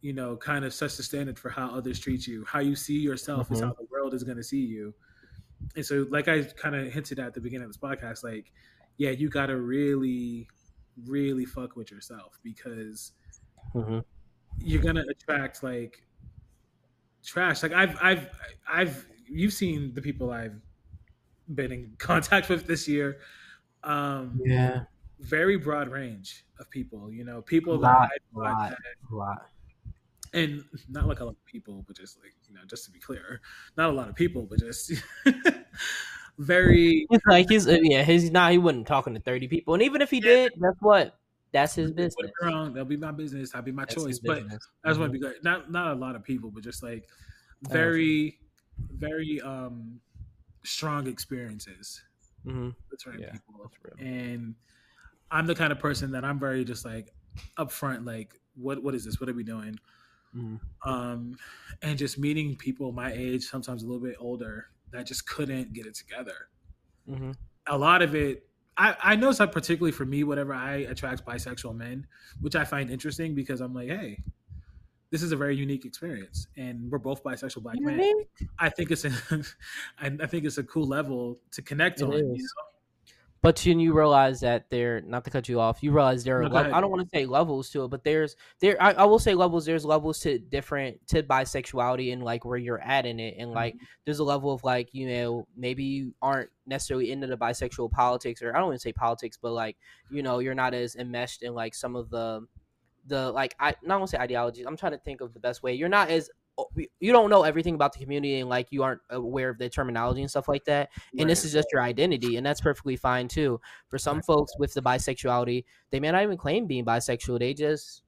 You know, kind of sets the standard for how others treat you. How you see yourself is Mhm. how the world is gonna see you. And so, like I kind of hinted at the beginning of this podcast, like, yeah, you gotta really, really fuck with yourself because Mhm. you're gonna attract like trash. Like I've, I've, I've, you've seen the people I've been in contact with this year. Um, Yeah, very broad range of people. You know, people Lot, that lot. lot. and not like a lot of people, but just like you know, just to be clear, not a lot of people, but just very. He's like he's uh, yeah, he's not. He wasn't talking to thirty people, and even if he did, guess what? That's his business. Wrong, that'll be my business. That'll be my That's choice. his But business. I just want Mhm. to be clear. Not not a lot of people, but just like very, very um strong experiences Mhm. between Yeah, people. and I'm the kind of person that I'm very just like upfront, like what what is this? What are we doing? Mhm. Um, and just meeting people my age, sometimes a little bit older, that just couldn't get it together. Mhm. A lot of it, I I notice that particularly for me, whatever I attract bisexual men, which I find interesting because I'm like, hey. This is a very unique experience, and we're both bisexual black men. Unique? I think it's a, I I think it's a cool level to connect It on. You know? But then you realize that they're not to cut you off, you realize there are le- i don't want to say levels to it, but there's there. I, I will say levels. There's levels to different to bisexuality and like where you're at in it, and like Mm-hmm. there's a level of like you know maybe you aren't necessarily into the bisexual politics, or I don't want to say politics, but like you know you're not as enmeshed in like some of the the like I not want to say ideologies. I'm trying to think of the best way. You're not as you don't know everything about the community and like you aren't aware of the terminology and stuff like that and this is just your identity and that's perfectly fine too for some Right. folks with the bisexuality they may not even claim being bisexual they just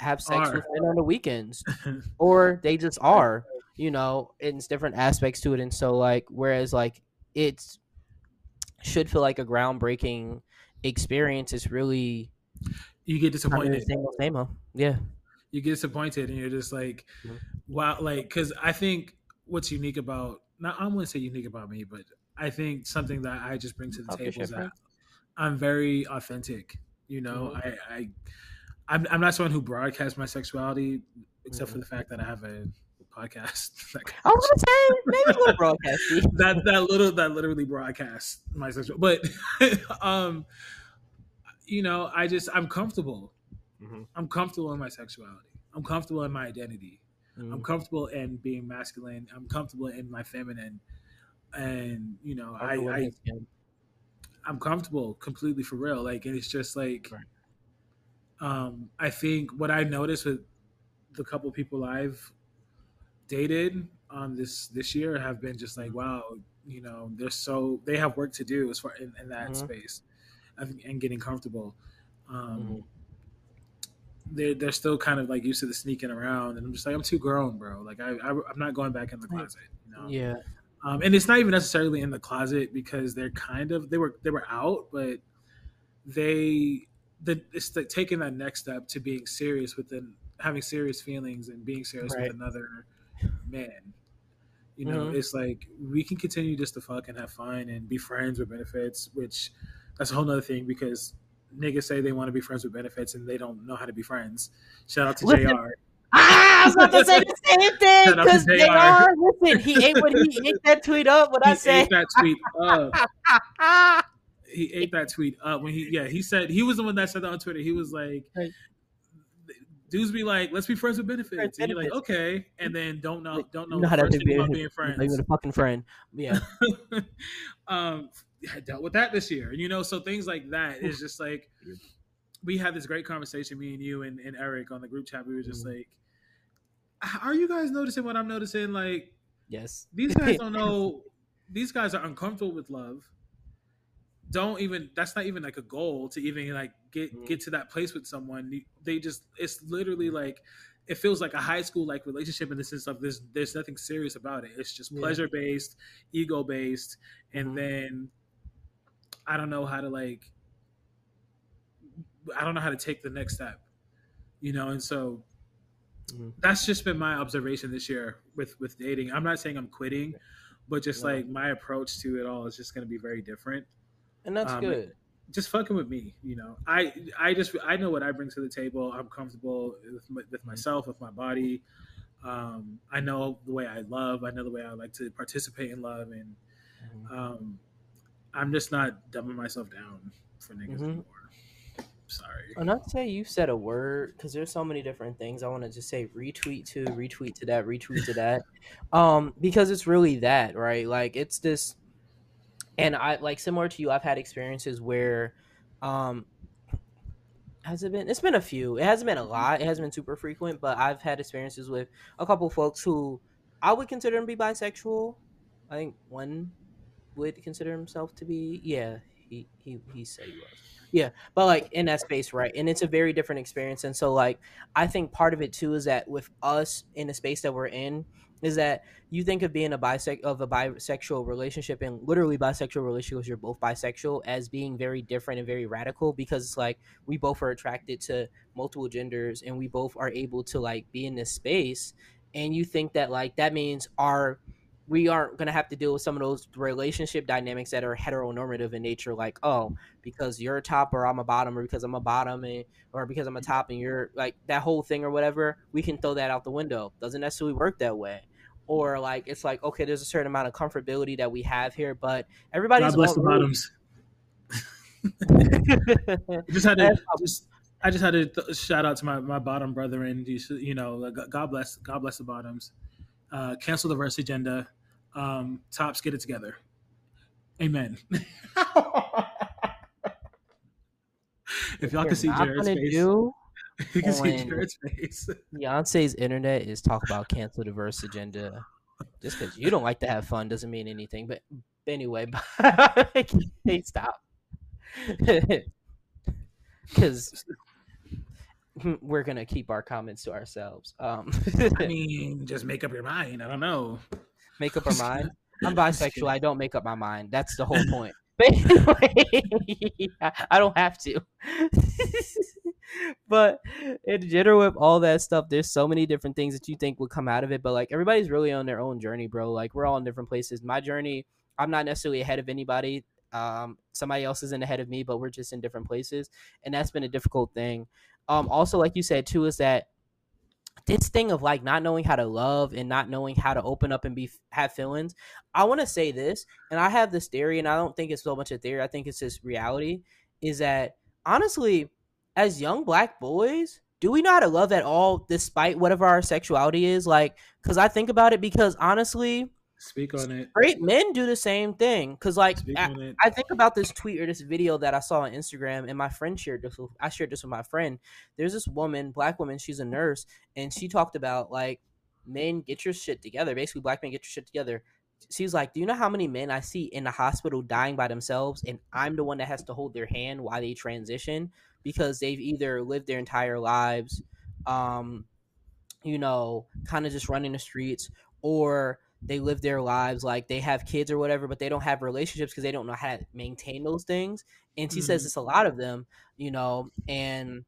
have sex Are. with men on the weekends or they just are you know it's different aspects to it and so like whereas like it's should feel like a groundbreaking experience it's really you get disappointed. same same yeah You get disappointed, and you're just like, wow, like because I think what's unique about not I'm gonna say unique about me, but I think something that I just bring to the table is that. I'm very authentic. You know, Mhm. I, I I'm I'm not someone who broadcasts my sexuality, except for Mhm. the fact that I have a podcast that i was gonna say maybe a little broadcasty that that little that literally broadcasts my sexual but um you know i just i'm comfortable Mhm. i'm comfortable in my sexuality i'm comfortable in my identity i'm Mhm. comfortable in being masculine i'm comfortable in my feminine and you know I, I I'm comfortable completely for real like and it's just like Right. um i think what i noticed with the couple people i've dated um this this year have been just like wow you know they're so they have work to do as far in, in that Mhm. space and getting comfortable um Mhm. They're they're still kind of like used to the sneaking around, and I'm just like I'm too grown, bro. Like I, I am not going back in the closet. You know? Yeah. Um, and it's not even necessarily in the closet because they're kind of they were they were out, but they the it's like taking that next step to being serious within having serious feelings and being serious Right. with another man. You know, Mhm. it's like we can continue just to fuck and have fun and be friends with benefits, which that's a whole nother thing because niggas say they want to be friends with benefits and they don't know how to be friends. Shout out to Listen, JR. Ah, I was about to say the same thing Shout out to because they JR. are. Listen, he ate when he ate that tweet up. What He I ate that tweet up. He ate that tweet up when he yeah he said he was the one that said that on Twitter. He was like, Right. dudes be like, let's be friends with benefits, Friends and you're like, okay, and then don't know don't know, know how to be thing about a- being like friends. with a fucking friend. Yeah. um, I dealt with that this year, you know. So things like that is just like we had this great conversation, me and you and, and Eric on the group chat. We were just Mhm. like, are you guys noticing what I'm noticing? Like Yes. these guys don't know these guys are uncomfortable with love don't even that's not even like a goal to even like get Mhm. get to that place with someone they just it's literally like it feels like a high school like relationship in the sense of there's there's nothing serious about it it's just pleasure based ego based and Mhm. then i don't know how to like i don't know how to take the next step you know and so Mhm. that's just been my observation this year with with dating i'm not saying i'm quitting but just No. like my approach to it all is just going to be very different And that's Um, good. just fucking with me you know i i just i know what i bring to the table i'm comfortable with, my, with myself with my body um i know the way i love i know the way i like to participate in love and Mhm. um i'm just not dumbing myself down for niggas Mhm. anymore sorry And I'd say you said a word because there's so many different things. I want to just say retweet to, retweet to that, retweet to that, um, because it's really that, right? Like it's this, and I like similar to you. I've had experiences where, um, has it been? It's been a few. It hasn't been a lot. It hasn't been super frequent, but I've had experiences with a couple folks who I would consider them to be bisexual. I think one would consider himself to be. Yeah, he he he said he was. Yeah, but like in that space, right? And it's a very different experience. And so, like, I think part of it too is that with us in the space that we're in, is that you think of being a bisect of a bisexual relationship and literally bisexual relationships, you're both bisexual as being very different and very radical because it's like we both are attracted to multiple genders and we both are able to like be in this space. And you think that like that means our we aren't going to have to deal with some of those relationship dynamics that are heteronormative in nature like oh because you're a top or i'm a bottom or because i'm a bottom and, or because i'm a top and you're like that whole thing or whatever we can throw that out the window doesn't necessarily work that way or like it's like okay there's a certain amount of comfortability that we have here but everybody's god bless the bottoms just had to just I just had to th- shout out to my, my bottom brother and you, you know God bless God bless the bottoms. Uh, cancel the verse agenda. Um, tops get it together. Amen. if y'all can see Jarrett's face, do you can see on- Jarrett's face. Beyonce's internet is talk about cancel the verse agenda. Just because you don't like to have fun doesn't mean anything. But anyway, hey, stop. Because we're gonna keep our comments to ourselves. Um, I mean, just make up your mind. I don't know. Make up our mind. I'm bisexual. I don't make up my mind. That's the whole point. But anyway, I don't have to. but in general, with all that stuff, there's so many different things that you think would come out of it. But like everybody's really on their own journey, bro. Like we're all in different places. My journey, I'm not necessarily ahead of anybody. Um, somebody else isn't ahead of me, but we're just in different places, and that's been a difficult thing. Um, also, like you said too, is that this thing of like not knowing how to love and not knowing how to open up and be have feelings. I want to say this, and I have this theory, and I don't think it's so much a theory. I think it's just reality. Is that honestly, as young black boys, do we know how to love at all, despite whatever our sexuality is? Like, because I think about it, because honestly, Speak on it. great men do the same thing. Because like, I. I think about this tweet or this video that I saw on Instagram, and my friend shared this. With, I shared this with my friend. There's this woman, black woman. She's a nurse, and she talked about like men get your shit together. Basically, black men get your shit together. She's like, do you know how many men I see in the hospital dying by themselves, and I'm the one that has to hold their hand while they transition because they've either lived their entire lives, um, you know, kind of just running the streets, or they live their lives like they have kids or whatever, but they don't have relationships because they don't know how to maintain those things. And she mm-hmm. says it's a lot of them, you know. And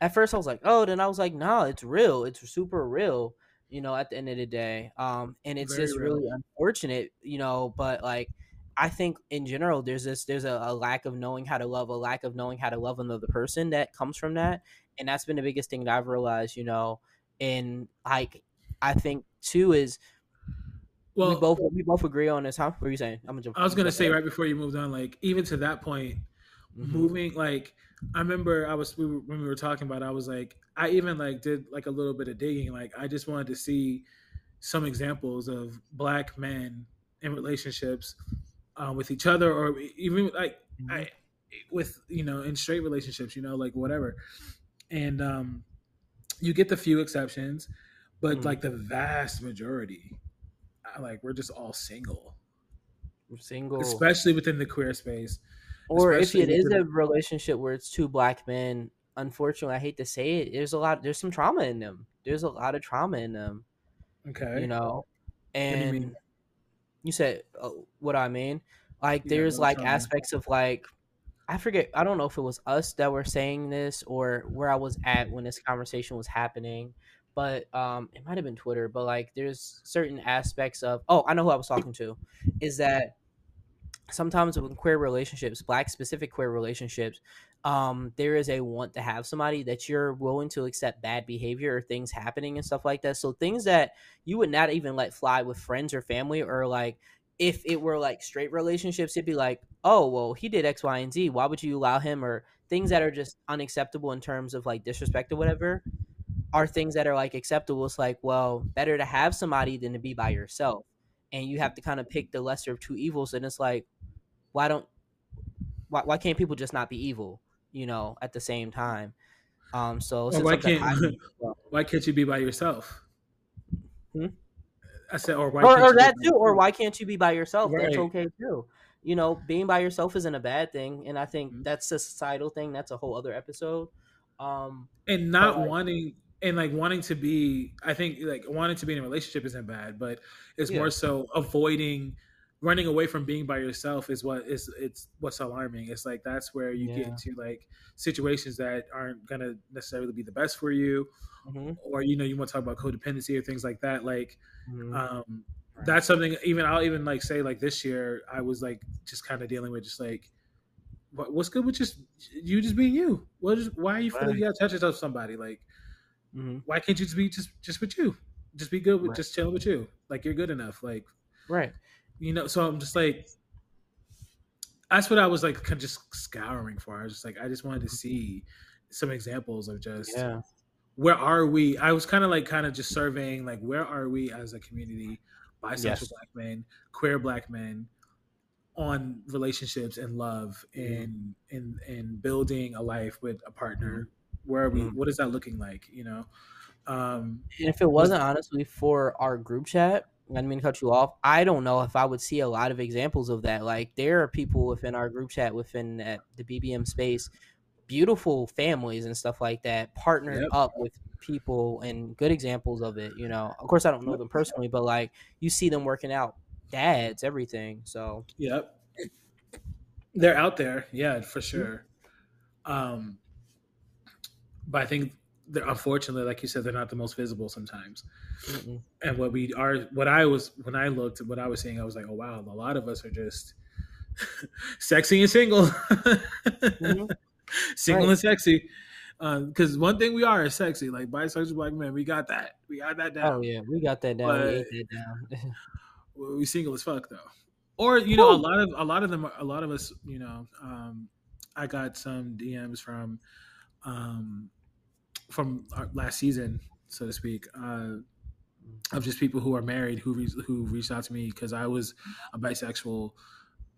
at first I was like, oh, then I was like, no, it's real. It's super real, you know, at the end of the day. Um, and it's Very just real. really unfortunate, you know, but like I think in general there's this there's a, a, lack of knowing how to love, a lack of knowing how to love another person that comes from that. And that's been the biggest thing that I've realized, you know, and like I think too is well, we both we both agree on this, huh? What are you saying? I'm gonna jump. I was gonna say right before you moved on, like even to that point, mm-hmm. moving like I remember I was we were, when we were talking about, it, I was like I even like did like a little bit of digging. Like I just wanted to see some examples of black men in relationships uh, with each other, or even like mm-hmm. I with you know in straight relationships, you know, like whatever. And um, you get the few exceptions, but mm-hmm. like the vast majority like we're just all single. We're single, especially within the queer space. Or if it is a relationship where it's two black men, unfortunately, I hate to say it, there's a lot. There's some trauma in them. There's a lot of trauma in them. Okay, you know, and you, you, said uh, what I mean. Like, yeah, there's like trauma. aspects of like I forget. I don't know if it was us that were saying this or where I was at when this conversation was happening but um, it might have been Twitter. But like, there's certain aspects of. Oh, I know who I was talking to. Is that sometimes with queer relationships, black specific queer relationships, um, there is a want to have somebody that you're willing to accept bad behavior or things happening and stuff like that. So things that you would not even let fly with friends or family or like if it were like straight relationships, it'd be like, oh, well, he did X, Y, and Z. Why would you allow him? Or things that are just unacceptable in terms of like disrespect or whatever are things that are like acceptable. It's like, well, better to have somebody than to be by yourself. And you have to kind of pick the lesser of two evils. And it's like, why don't why, why can't people just not be evil, you know, at the same time? Um so why can't I, why can't you be by yourself? Hmm? I said or why or, or that too, or why can't you be by yourself? Right. That's okay too. You know, being by yourself isn't a bad thing, and I think mm-hmm. that's a societal thing. That's a whole other episode. Um, and not wanting and like wanting to be i think like wanting to be in a relationship isn't bad but it's yeah. more so avoiding running away from being by yourself is what is it's what's alarming it's like that's where you yeah. get into like situations that aren't gonna necessarily be the best for you mm-hmm. or you know you want to talk about codependency or things like that like mm-hmm. um that's something even i'll even like say like this year i was like just kind of dealing with just like what's good with just you just being you what is why are you feeling you gotta touch yourself somebody like Mm-hmm. Why can't you just be just just with you? Just be good with right. just chill with you. Like you're good enough. Like right. You know. So I'm just like. That's what I was like, kind of just scouring for. I was just like, I just wanted to see some examples of just yeah. where are we? I was kind of like, kind of just surveying, like, where are we as a community, bisexual yes. black men, queer black men, on relationships and love mm-hmm. and and and building a life with a partner mm-hmm where are we mm. what is that looking like you know um and if it wasn't honestly for our group chat I didn't mean to cut you off. I don't know if I would see a lot of examples of that. Like there are people within our group chat within the BBM space, beautiful families and stuff like that, partnered yep. up with people and good examples of it. You know, of course I don't know them personally, but like you see them working out, dads, everything. So yep, they're out there. Yeah, for sure. Um, but I think they're unfortunately, like you said, they're not the most visible sometimes. Mm-mm. And what we are, what I was when I looked, what I was seeing, I was like, oh wow, a lot of us are just sexy and single, mm-hmm. single right. and sexy. Because um, one thing we are is sexy, like bisexual black men. We got that. We got that down. Oh yeah, we got that down. But, we ate that down. we single as fuck though. Or you know, Ooh. a lot of a lot of them, a lot of us, you know, um, I got some DMs from um, from last season, so to speak, uh, of just people who are married who re- who reached out to me because I was a bisexual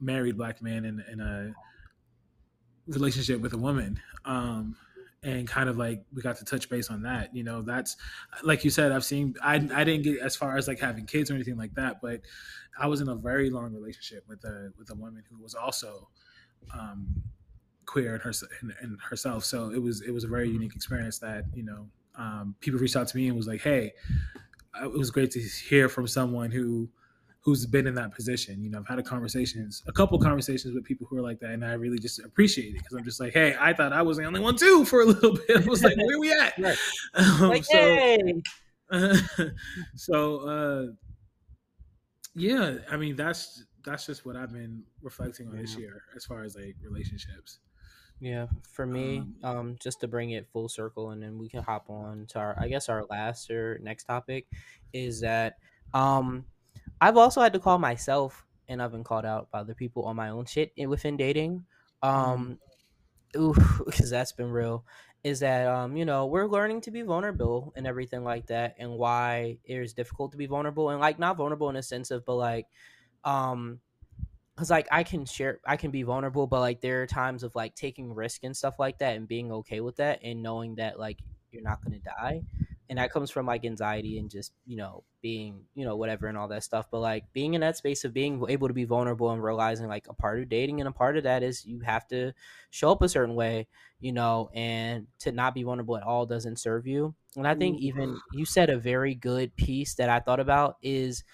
married black man in, in a relationship with a woman. Um, and kind of like we got to touch base on that. You know, that's like you said, I've seen I I didn't get as far as like having kids or anything like that, but I was in a very long relationship with a with a woman who was also um queer and, her, and, and herself. So it was it was a very unique experience that you know um, people reached out to me and was like, "Hey, uh, it was great to hear from someone who who's been in that position. You know, I've had a conversations, a couple conversations with people who are like that, and I really just appreciate it because I'm just like, hey, I thought I was the only one too for a little bit. I was like, where we at? Right. Um, like, so, hey. uh, so uh, yeah, I mean that's that's just what I've been reflecting on yeah. this year as far as like relationships. Yeah, for me, um, um, just to bring it full circle, and then we can hop on to our, I guess, our last or next topic is that um, I've also had to call myself, and I've been called out by other people on my own shit within dating. Um, because that's been real. Is that um, you know, we're learning to be vulnerable and everything like that, and why it is difficult to be vulnerable and like not vulnerable in a sense of, but like, um, because like I can share, I can be vulnerable, but like there are times of like taking risk and stuff like that, and being okay with that, and knowing that like you're not gonna die. And that comes from like anxiety and just you know being you know whatever and all that stuff. But like being in that space of being able to be vulnerable and realizing like a part of dating and a part of that is you have to show up a certain way you know and to not be vulnerable at all doesn't serve you. And i think mm. even you said a very good piece that i thought about is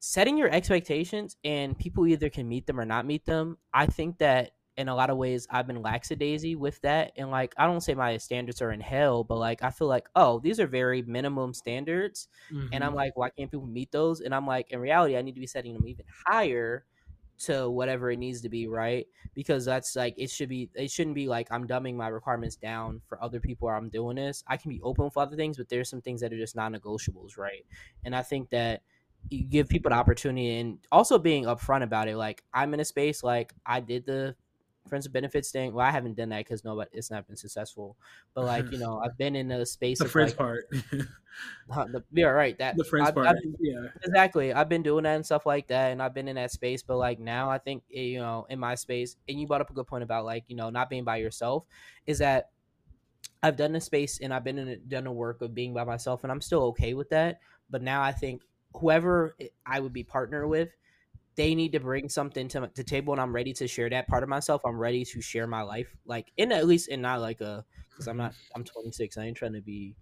setting your expectations and people either can meet them or not meet them i think that in a lot of ways I've been lackadaisy with that. And like I don't say my standards are in hell, but like I feel like, oh, these are very minimum standards. Mm-hmm. And I'm mm-hmm. like, why can't people meet those? And I'm like, in reality, I need to be setting them even higher to whatever it needs to be, right? Because that's like it should be it shouldn't be like I'm dumbing my requirements down for other people or I'm doing this. I can be open for other things, but there's some things that are just non negotiables, right? And I think that you give people the opportunity and also being upfront about it. Like I'm in a space like I did the friends with benefits thing. Well, I haven't done that because nobody it's not been successful. But like you know, I've been in a space. The of friends like, part. the, yeah, right. That the friends I've, part. Been, yeah, exactly. I've been doing that and stuff like that, and I've been in that space. But like now, I think eh, you know, in my space, and you brought up a good point about like you know not being by yourself, is that I've done the space and I've been in done the work of being by myself, and I'm still okay with that. But now I think whoever I would be partner with they need to bring something to the table and i'm ready to share that part of myself. I'm ready to share my life like in at least in not like a because i'm not i'm 26 i ain't trying to be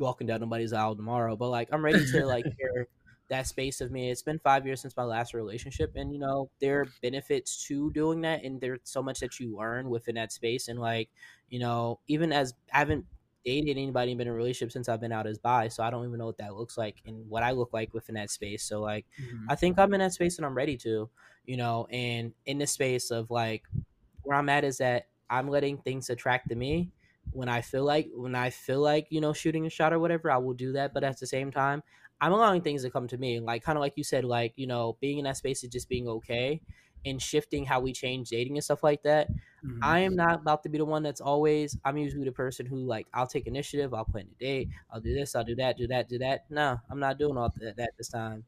walking down nobody's aisle tomorrow but like i'm ready to like share that space of me. It's been five years since my last relationship and you know there are benefits to doing that and there's so much that you learn within that space and like you know even as i haven't dated anybody been in a relationship since I've been out as bi, so I don't even know what that looks like and what I look like within that space. So like mm-hmm. I think I'm in that space and I'm ready to, you know, and in the space of like where I'm at is that I'm letting things attract to me when I feel like when I feel like, you know, shooting a shot or whatever, I will do that. But at the same time, I'm allowing things to come to me. Like kind of like you said, like, you know, being in that space is just being okay and shifting how we change dating and stuff like that. Mm-hmm. I am not about to be the one that's always. I'm usually the person who like I'll take initiative. I'll plan a date. I'll do this. I'll do that. Do that. Do that. No, I'm not doing all that, that this time.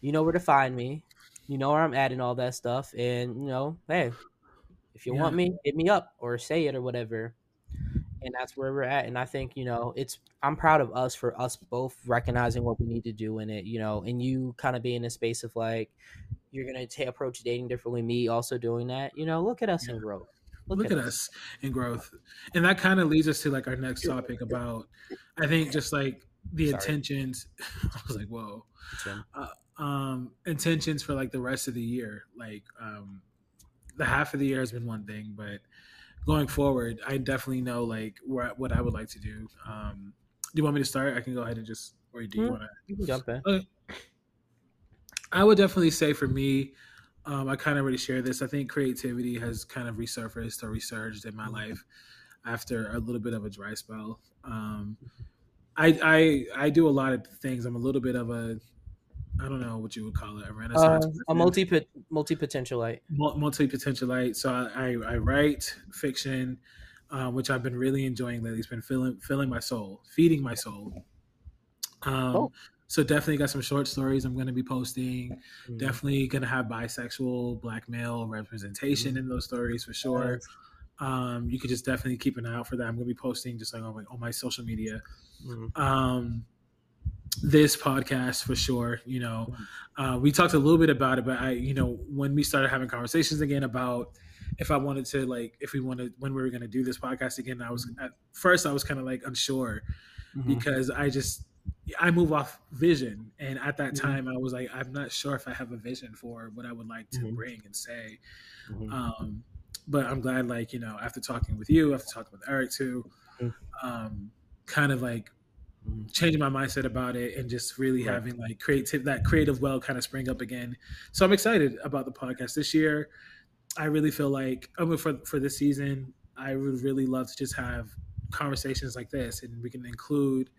You know where to find me. You know where I'm adding all that stuff. And you know, hey, if you yeah. want me, hit me up or say it or whatever. And that's where we're at. And I think you know, it's. I'm proud of us for us both recognizing what we need to do in it. You know, and you kind of being in a space of like, you're gonna t- approach dating differently. Me also doing that. You know, look at us yeah. in growth. Look, look at, at us. us in growth, and that kind of leads us to like our next topic about. I think just like the Sorry. intentions. I was like, whoa. Uh, um, intentions for like the rest of the year. Like um, the half of the year has been one thing, but going forward, I definitely know like what what I would like to do. Um, do you want me to start? I can go ahead and just, or do you mm-hmm. want to? Jump in. Okay. I would definitely say for me, um, I kind of already shared this. I think creativity has kind of resurfaced or resurged in my life after a little bit of a dry spell. Um, I, I I do a lot of things. I'm a little bit of a I don't know what you would call it a renaissance uh, a multi multi potentialite multi potentialite. So I, I, I write fiction, uh, which I've been really enjoying lately. It's been filling filling my soul, feeding my soul. Um, oh. So definitely got some short stories I'm going to be posting. Mm-hmm. Definitely going to have bisexual, black male representation mm-hmm. in those stories for sure. Um, you could just definitely keep an eye out for that. I'm going to be posting just like on my, on my social media. Mm-hmm. Um, this podcast for sure. You know, mm-hmm. uh, we talked a little bit about it, but I, you know, when we started having conversations again about if I wanted to like if we wanted when we were going to do this podcast again. I was at first I was kind of like unsure mm-hmm. because I just I move off vision, and at that mm-hmm. time I was like I'm not sure if I have a vision for what I would like to mm-hmm. bring and say. Mm-hmm. Um, but I'm glad, like you know, after talking with you, after talking with Eric too, mm-hmm. um, kind of like mm-hmm. changing my mindset about it and just really right. having like creative that creative well kind of spring up again. So I'm excited about the podcast this year. I really feel like I mean, for for this season, I would really love to just have conversations like this, and we can include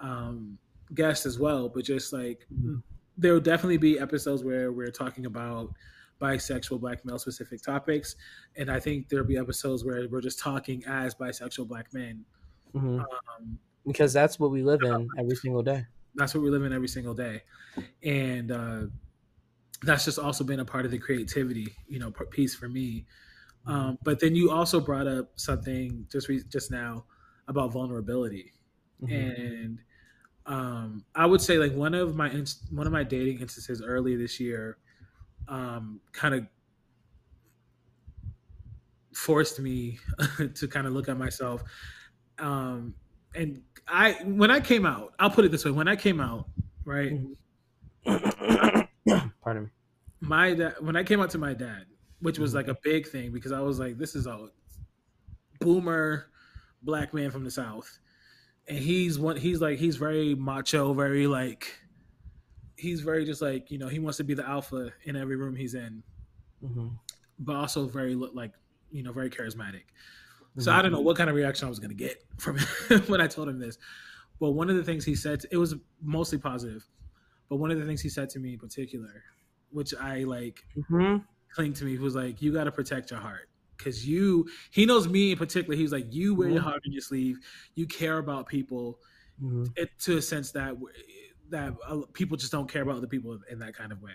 um, guests as well. But just like mm-hmm. there will definitely be episodes where we're talking about bisexual black male specific topics and i think there'll be episodes where we're just talking as bisexual black men mm-hmm. um, because that's what we live in every single day that's what we live in every single day and uh, that's just also been a part of the creativity you know piece for me mm-hmm. um, but then you also brought up something just re- just now about vulnerability mm-hmm. and um, I would say like one of my one of my dating instances early this year um, kind of forced me to kind of look at myself. Um, and I, when I came out, I'll put it this way: when I came out, right? Pardon me. My dad, when I came out to my dad, which was mm-hmm. like a big thing because I was like, this is a boomer black man from the south, and he's one. He's like he's very macho, very like he's very just like you know he wants to be the alpha in every room he's in, mm-hmm. but also very like you know very charismatic. So mm-hmm. I don't know what kind of reaction I was going to get from him when I told him this. But one of the things he said, it was mostly positive. But one of the things he said to me in particular, which I like mm-hmm. cling to me, was like, "You got to protect your heart." Because you, he knows me in particular. He was like, "You wear your mm-hmm. heart on your sleeve. You care about people." Mm-hmm. It, to a sense that that people just don't care about other people in that kind of way.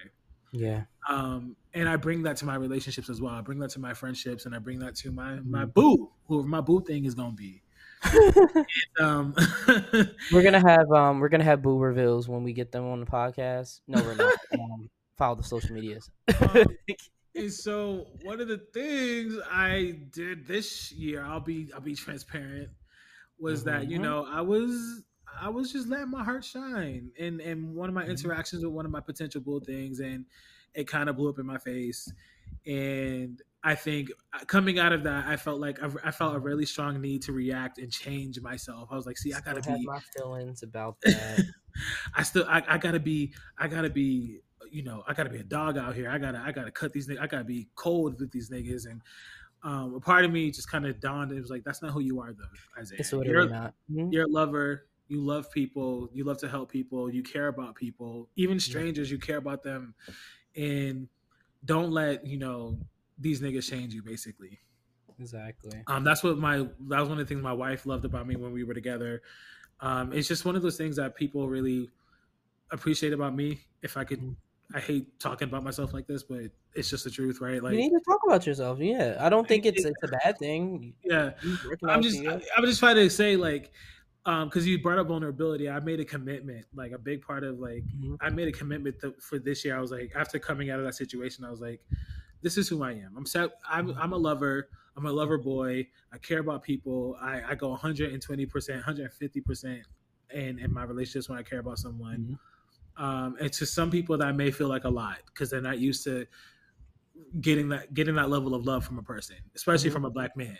Yeah. Um, and I bring that to my relationships as well. I bring that to my friendships, and I bring that to my my mm-hmm. boo, whoever my boo thing is gonna be. and, um, we're gonna have um we're gonna have boo reveals when we get them on the podcast. No, we're not. um, follow the social medias. um, and so one of the things I did this year, I'll be I'll be transparent, was mm-hmm. that you mm-hmm. know I was I was just letting my heart shine, and and one of my mm-hmm. interactions with one of my potential bull things, and it kind of blew up in my face, and I think uh, coming out of that, I felt like I, I, felt a really strong need to react and change myself. I was like, see, I gotta be my feelings about that. I still, I, I gotta be, I gotta be, you know, I gotta be a dog out here. I gotta, I gotta cut these. Niggas. I gotta be cold with these niggas, and um, a part of me just kind of dawned. It was like, that's not who you are, though, Isaiah. You're, not. Mm-hmm. you're a lover you love people, you love to help people, you care about people, even strangers, you care about them, and don't let you know these niggas change you. Basically, exactly. Um, that's what my that was one of the things my wife loved about me when we were together. Um, it's just one of those things that people really appreciate about me. If I could, I hate talking about myself like this, but it's just the truth, right? Like you need to talk about yourself. Yeah, I don't think it's it's a bad thing. Yeah, I'm just I, I'm just trying to say like um, because um, you brought up vulnerability i made a commitment like a big part of like mm-hmm. i made a commitment to, for this year i was like after coming out of that situation i was like this is who i am i'm set i'm, I'm a lover i'm a lover boy i care about people i, I go 120% 150% in, in my relationships when i care about someone mm-hmm. Um, and to some people that may feel like a lot because they're not used to getting that getting that level of love from a person especially mm-hmm. from a black man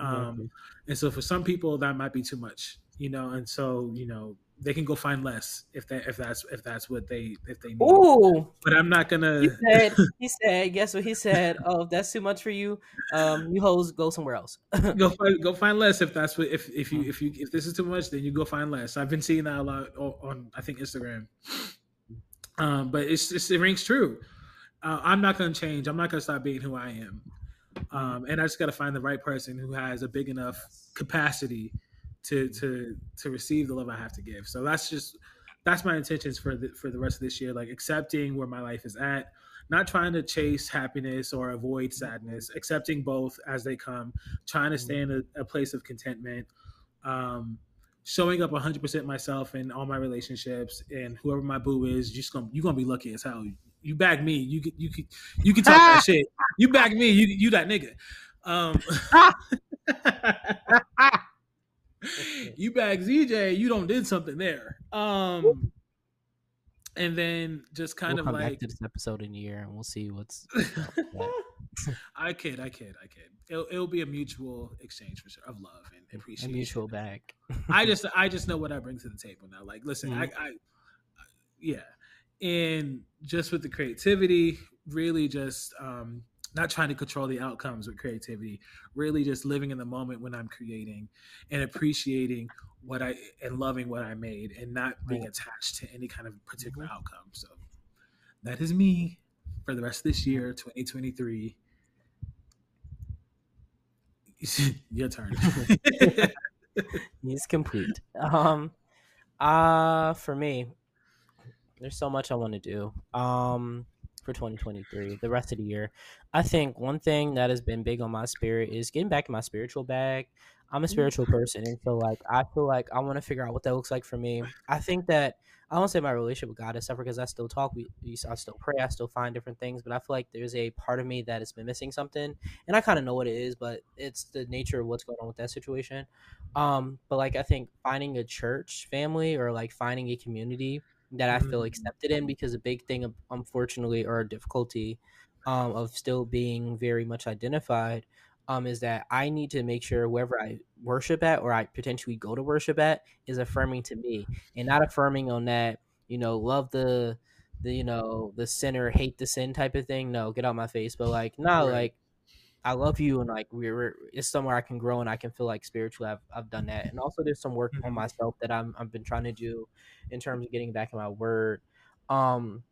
um, exactly. and so for some people that might be too much you know, and so you know they can go find less if that if that's if that's what they if they need. Ooh, but I'm not gonna. He said. He said. Guess what he said? Oh, if that's too much for you, um, you hoes go somewhere else. go find go find less if that's what if if you if you if this is too much, then you go find less. I've been seeing that a lot on, on I think Instagram. Um, but it's, it's it rings true. Uh, I'm not gonna change. I'm not gonna stop being who I am. Um, and I just got to find the right person who has a big enough capacity to to to receive the love I have to give. So that's just that's my intentions for the for the rest of this year. Like accepting where my life is at, not trying to chase happiness or avoid sadness, accepting both as they come, trying to stay in a, a place of contentment, um, showing up 100% myself in all my relationships, and whoever my boo is, just gonna you're gonna be lucky as hell. you back me. You could you could you can talk that shit. You back me. You you that nigga. Um, you back ZJ. You don't did something there. Um, and then just kind we'll of like back to this episode in a year, and we'll see what's. I kid, I kid, I kid. It'll, it'll be a mutual exchange for sure of love and appreciation. a mutual back. I just I just know what I bring to the table now. Like, listen, Mhm. I, I, yeah, and just with the creativity, really just um, not trying to control the outcomes with creativity. Really, just living in the moment when I'm creating and appreciating what I and loving what I made, and not being attached to any kind of particular outcome. So that is me for the rest of this year, 2023. Your turn. He's complete. Um, uh, for me, there's so much I want to do. Um, for 2023, the rest of the year, I think one thing that has been big on my spirit is getting back in my spiritual bag. I'm a spiritual person, and so like I feel like I want to figure out what that looks like for me. I think that I don't say my relationship with God is suffer because I still talk, we, we I still pray, I still find different things, but I feel like there's a part of me that has been missing something, and I kind of know what it is, but it's the nature of what's going on with that situation. Um, but like I think finding a church family or like finding a community that I feel Mm. accepted in because a big thing, of- unfortunately, or a difficulty um, of still being very much identified um, is that I need to make sure wherever I worship at or I potentially go to worship at is affirming to me and not affirming on that, you know, love the, the you know, the sinner, hate the sin type of thing. No, get out my face. But like, no, Right. like, I love you and like we're, we're it's somewhere I can grow and I can feel like spiritually I've, I've done that. And also there's some work on Mhm. myself that I'm, I've been trying to do in terms of getting back in my word. Um,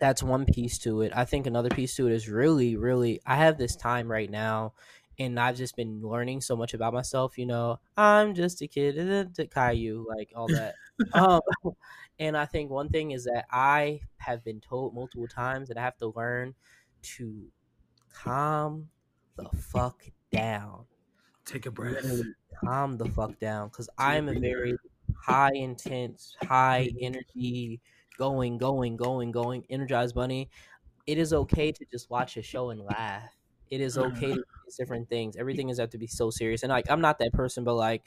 that's one piece to it. I think another piece to it is really, really, I have this time right now, and I've just been learning so much about myself. You know, I'm just a kid, to Caillou, like all that. um, and I think one thing is that I have been told multiple times that I have to learn to calm the fuck down Take a breath. calm the fuck down because I'm a very high intense, high energy, going, going, going, going, energized bunny. It is okay to just watch a show and laugh. It is mm-hmm. okay to do these different things. Everything is have to be so serious. And like I'm not that person, but like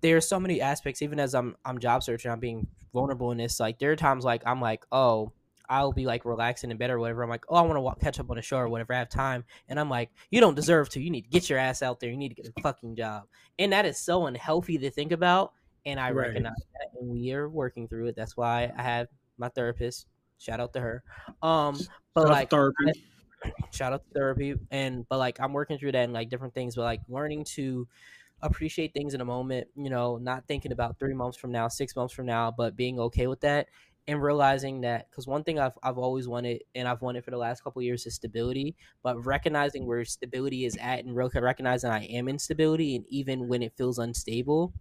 there are so many aspects, even as I'm I'm job searching, I'm being vulnerable in this. Like there are times like I'm like, oh, I'll be like relaxing in bed or whatever. I'm like, oh, I want to catch up on a show or whatever. I have time, and I'm like, you don't deserve to. You need to get your ass out there. You need to get a fucking job, and that is so unhealthy to think about. And I Right. recognize that, and we are working through it. That's why I have my therapist. Shout out to her. Um, but like therapy. shout out to therapy and but like i'm working through that and like different things but like learning to appreciate things in a moment you know not thinking about three months from now six months from now but being okay with that and realizing that because one thing I've, I've always wanted and i've wanted for the last couple years is stability but recognizing where stability is at and re- recognizing i am in stability and even when it feels unstable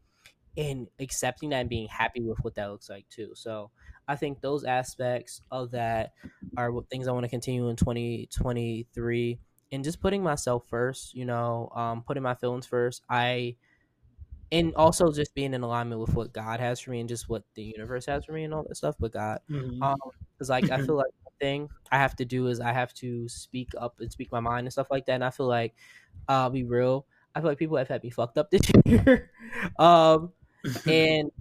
and accepting that and being happy with what that looks like too so i think those aspects of that are things I want to continue in 2023 and just putting myself first, you know, um, putting my feelings first. I and also just being in alignment with what God has for me and just what the universe has for me and all that stuff. But God, Mhm. um, because like I feel like the thing I have to do is I have to speak up and speak my mind and stuff like that. And I feel like, uh, I'll be real. I feel like people have had me fucked up this year. um, and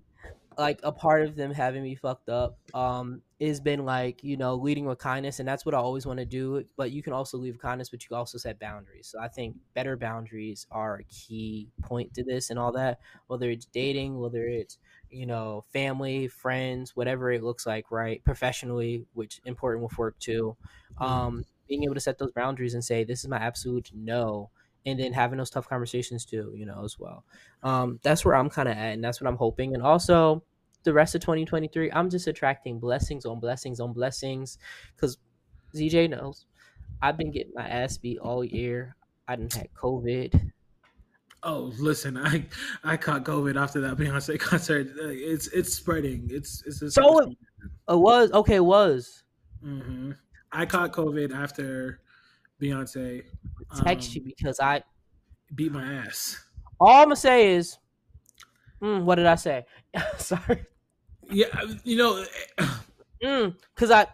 like a part of them having me fucked up um has been like you know leading with kindness and that's what i always want to do but you can also leave with kindness but you can also set boundaries. So i think better boundaries are a key point to this and all that whether it's dating whether it's you know family friends whatever it looks like right professionally which important with work too. Um being able to set those boundaries and say this is my absolute no and then having those tough conversations too you know as well um, that's where I'm kind of at, and that's what I'm hoping. And also, the rest of 2023, I'm just attracting blessings on blessings on blessings, because ZJ knows I've been getting my ass beat all year. I didn't have COVID. Oh, listen, I I caught COVID after that Beyonce concert. It's it's spreading. It's it's just So it- It was okay. It was hmm I caught COVID after Beyonce text um, you because I beat my ass. all I'm gonna say is, mm, what did I say? Sorry, Yeah, you know, mm, because I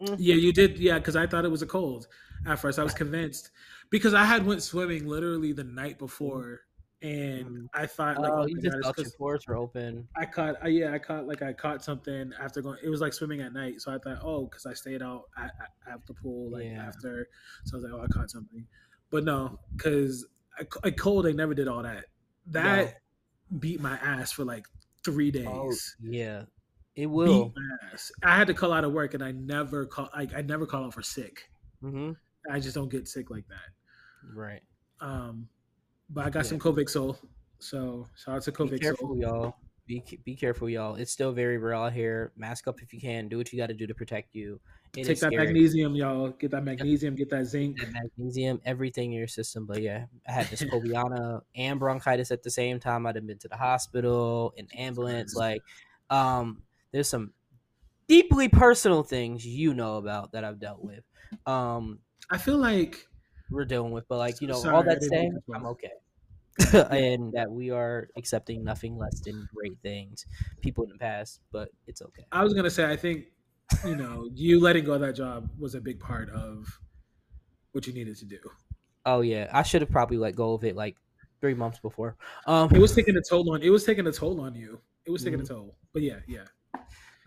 Mm. Yeah, you did. Yeah, because I thought it was a cold at first. I was convinced because I had went swimming literally the night before, and Mm. I thought like, oh, oh you my just God, it's thought your 'cause pores were open. I caught. Uh, yeah, I caught like I caught something after going. It was like swimming at night, so I thought, oh, because I stayed out at, at, at the pool like Yeah. after, so I was like, oh, I caught something, but no, because a, a cold, I never did all that. That beat my ass for like three days. Oh, yeah, it will. Beat my ass. I had to call out of work, and I never call. Like I never call out for sick. hmm I just don't get sick like that. Right. Um, but I got Yeah. some Covixol, so shout out to Be Covixol. careful, y'all. Be be careful, y'all. It's still very real out here. Mask up if you can. Do what you got to do to protect you. It Take that scary. magnesium, y'all. Get that magnesium. Get that zinc. That magnesium, everything in your system. But yeah, I had this Coviana and bronchitis at the same time. I'd have been to the hospital, an ambulance. Like, um, there's some deeply personal things you know about that I've dealt with. Um, I feel like we're dealing with, but like you know, all Sorry, I that saying, to cut you I'm okay. and that we are accepting nothing less than great things, people in the past, but it's okay. I was gonna say. I think you know you letting go of that job was a big part of what you needed to do. Oh yeah, I should have probably let go of it like three months before. Um, It was taking a toll on. It was taking a toll on you. It was taking a toll. But yeah, yeah.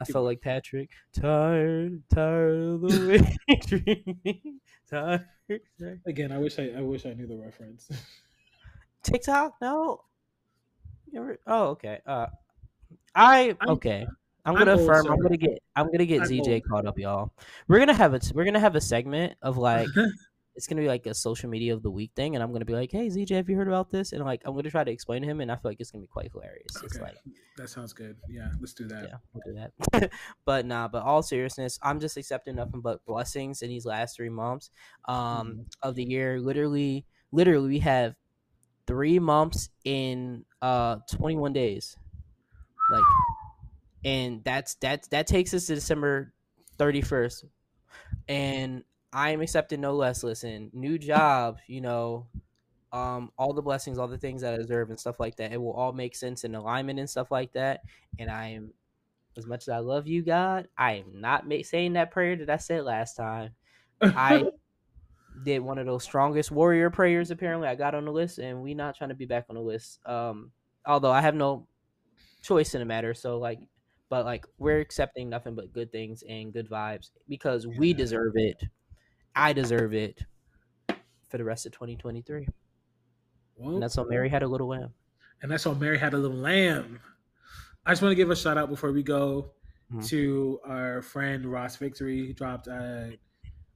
I felt like Patrick, tired, tired of the way dreaming, tired. tired. Again, I wish I. I wish I knew the reference. TikTok? No. Ever- Oh, okay. Uh, I I'm- okay. I'm I'm gonna old, affirm. I'm gonna get. I'm gonna get I'm ZJ old. caught up, y'all. We're gonna have a. We're gonna have a segment of like. it's gonna be like a social media of the week thing, and I'm gonna be like, "Hey, ZJ, have you heard about this?" And like, I'm gonna try to explain to him, and I feel like it's gonna be quite hilarious. It's Okay. like, that sounds good. Yeah, let's do that. yeah, we'll do that. but nah, but all seriousness, I'm just accepting nothing but blessings in these last three months um, Mhm. of the year. Literally, literally, we have three months in uh 21 days, like, and that's that's that takes us to December 31st, and I am accepting no less. Listen, new job, you know. Um, all the blessings, all the things that I deserve, and stuff like that. It will all make sense in alignment and stuff like that. And I am as much as I love you, God, I am not ma- saying that prayer that I said last time. I did one of those strongest warrior prayers. Apparently, I got on the list, and we not trying to be back on the list. Um, although I have no choice in the matter. So like, but like we're accepting nothing but good things and good vibes because we deserve it. I deserve it for the rest of 2023. Well, And that's how Mary had a little lamb. and that's why Mary had a little lamb. I just want to give a shout out before we go Mhm. to our friend Ross Victory. He dropped a,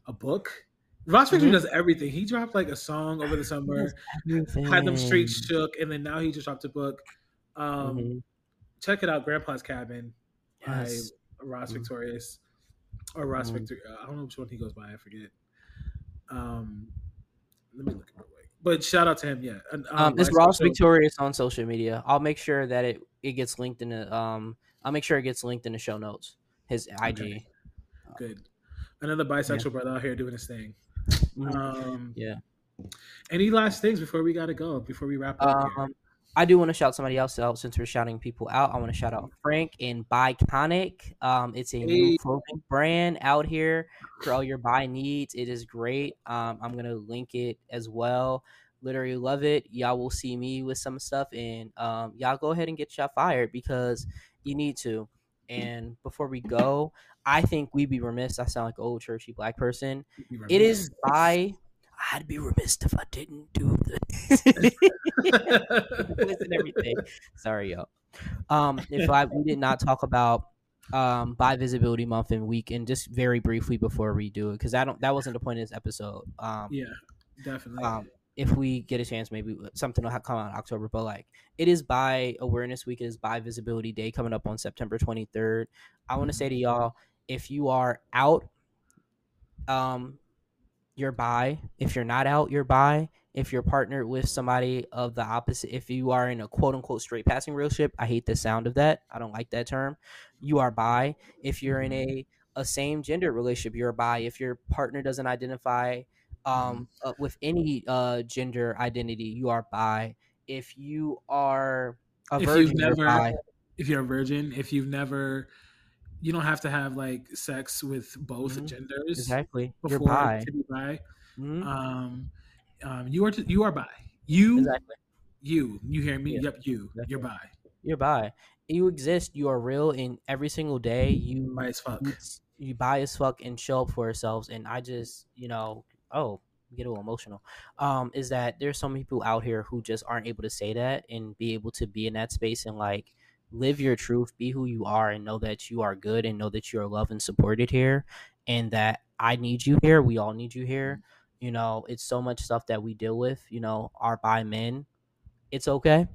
a book. Ross Victory Mhm. does everything. He dropped like a song over the summer, had them streets shook, and then now he just dropped a book. Um, Mhm. Check it out, Grandpa's Cabin Yes. by Ross Mhm. Victorious or Ross Mhm. Victory. I don't know which one he goes by. I forget. Um, let me look at real quick. But shout out to him. Yeah, And, Um, it's Ross Show- Victorious on social media. I'll make sure that it it gets linked in the um. I'll make sure it gets linked in the show notes. His IG. Okay. Good. Another bisexual brother out here doing his thing. Mhm. Um, Yeah. Any last things before we gotta go? Before we wrap up? here? Um, I do want to shout somebody else out since we're shouting people out. I want to shout out Frank and Biconic. Um, it's a Hey. new clothing brand out here for all your bi needs. It is great. Um, I'm gonna link it as well. Literally love it. Y'all will see me with some stuff, and um, y'all go ahead and get y'all fired because you need to. And before we go, I think we'd be remiss. I sound like an old churchy black person. It is bi. I'd be remiss if I didn't do the everything. Sorry, y'all. Um, if I we did not talk about um bi visibility month and week, and just very briefly before we do it, because I don't that wasn't the point of this episode. Um, yeah, definitely. um, if we get a chance, maybe something will come out in October. But like, it is bi Awareness Week. It is bi Visibility Day coming up on September 23rd. I want to say to y'all, if you are out, um, you're bi. If you're not out, you're bi. If you're partnered with somebody of the opposite, if you are in a quote unquote straight passing relationship, I hate the sound of that. I don't like that term. You are bi. If you're in a a same gender relationship, you're bi. If your partner doesn't identify um, uh, with any uh, gender identity, you are bi. If you are a If you've virgin, you're bi. if you're a virgin, if you've never, you don't have to have like sex with both Mhm. genders Exactly. You're before bi. to be bi. Mhm. Um, um, you are you are bi. You Exactly. you you hear me? Yeah. Yep, you you're Exactly. bi. You're bi. You exist. You are real. In every single day, you Bi as fuck. it's- you bi as fuck and show up for yourselves. And I just, you know, oh, get a little emotional. Um, is that there's some people out here who just aren't able to say that and be able to be in that space and like live your truth, be who you are, and know that you are good and know that you are loved and supported here, and that I need you here. We all need you here. You know, it's so much stuff that we deal with. You know, our bi men. It's okay.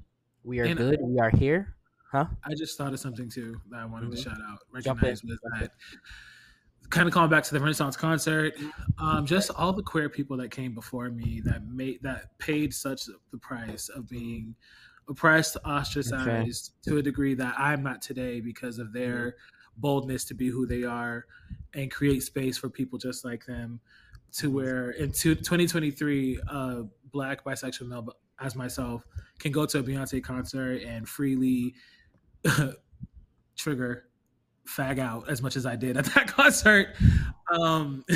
We are And- good. We are here. Huh? I just thought of something too that I wanted Mhm. to shout out. Recognize was that kind of calling back to the Renaissance concert. Um, just all the queer people that came before me that made that paid such the price of being oppressed, ostracized to a degree that I'm not today because of their boldness to be who they are and create space for people just like them. To where in two, 2023, uh, black bisexual male as myself can go to a Beyonce concert and freely trigger fag out as much as I did at that concert. Um,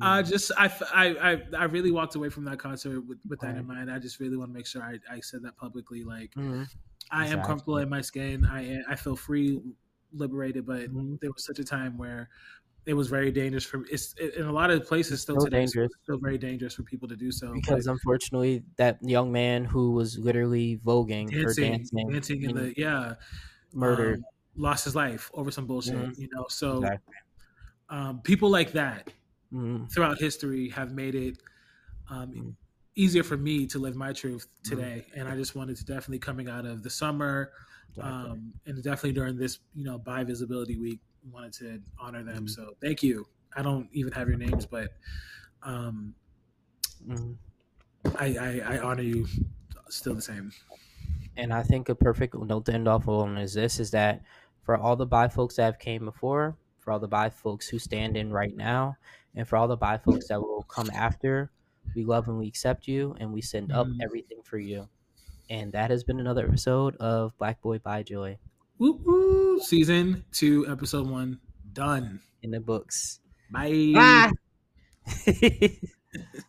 I just I, I I really walked away from that concert with, with that in mind. I just really want to make sure I, I said that publicly. Like Mhm. I am comfortable in my skin. I I feel free, liberated. But Mhm. there was such a time where it was very dangerous for it's in a lot of places still so today. it's dangerous. still very dangerous for people to do so. Because unfortunately, that young man who was literally voguing But or dancing, dancing, dancing in the yeah, murdered. um, lost his life over some bullshit. Mhm. You know, so Exactly. um, people like that Mhm. throughout history have made it um, Mm. easier for me to live my truth today. And I just wanted to definitely coming out of the summer Exactly. um, and definitely during this, you know, bi visibility week, wanted to honor them. So thank you. I don't even have your names, but um. I, I, I honor you still the same. and I think a perfect note to end off on is this: is that for all the bi folks that have came before, for all the bi folks who stand in right now, and for all the bi folks that will come after, we love and we accept you, and we send up Mhm. everything for you. And that has been another episode of Black Boy Bi Joy Woo woo. Season two, episode one, done. in the books. Bye. Bye.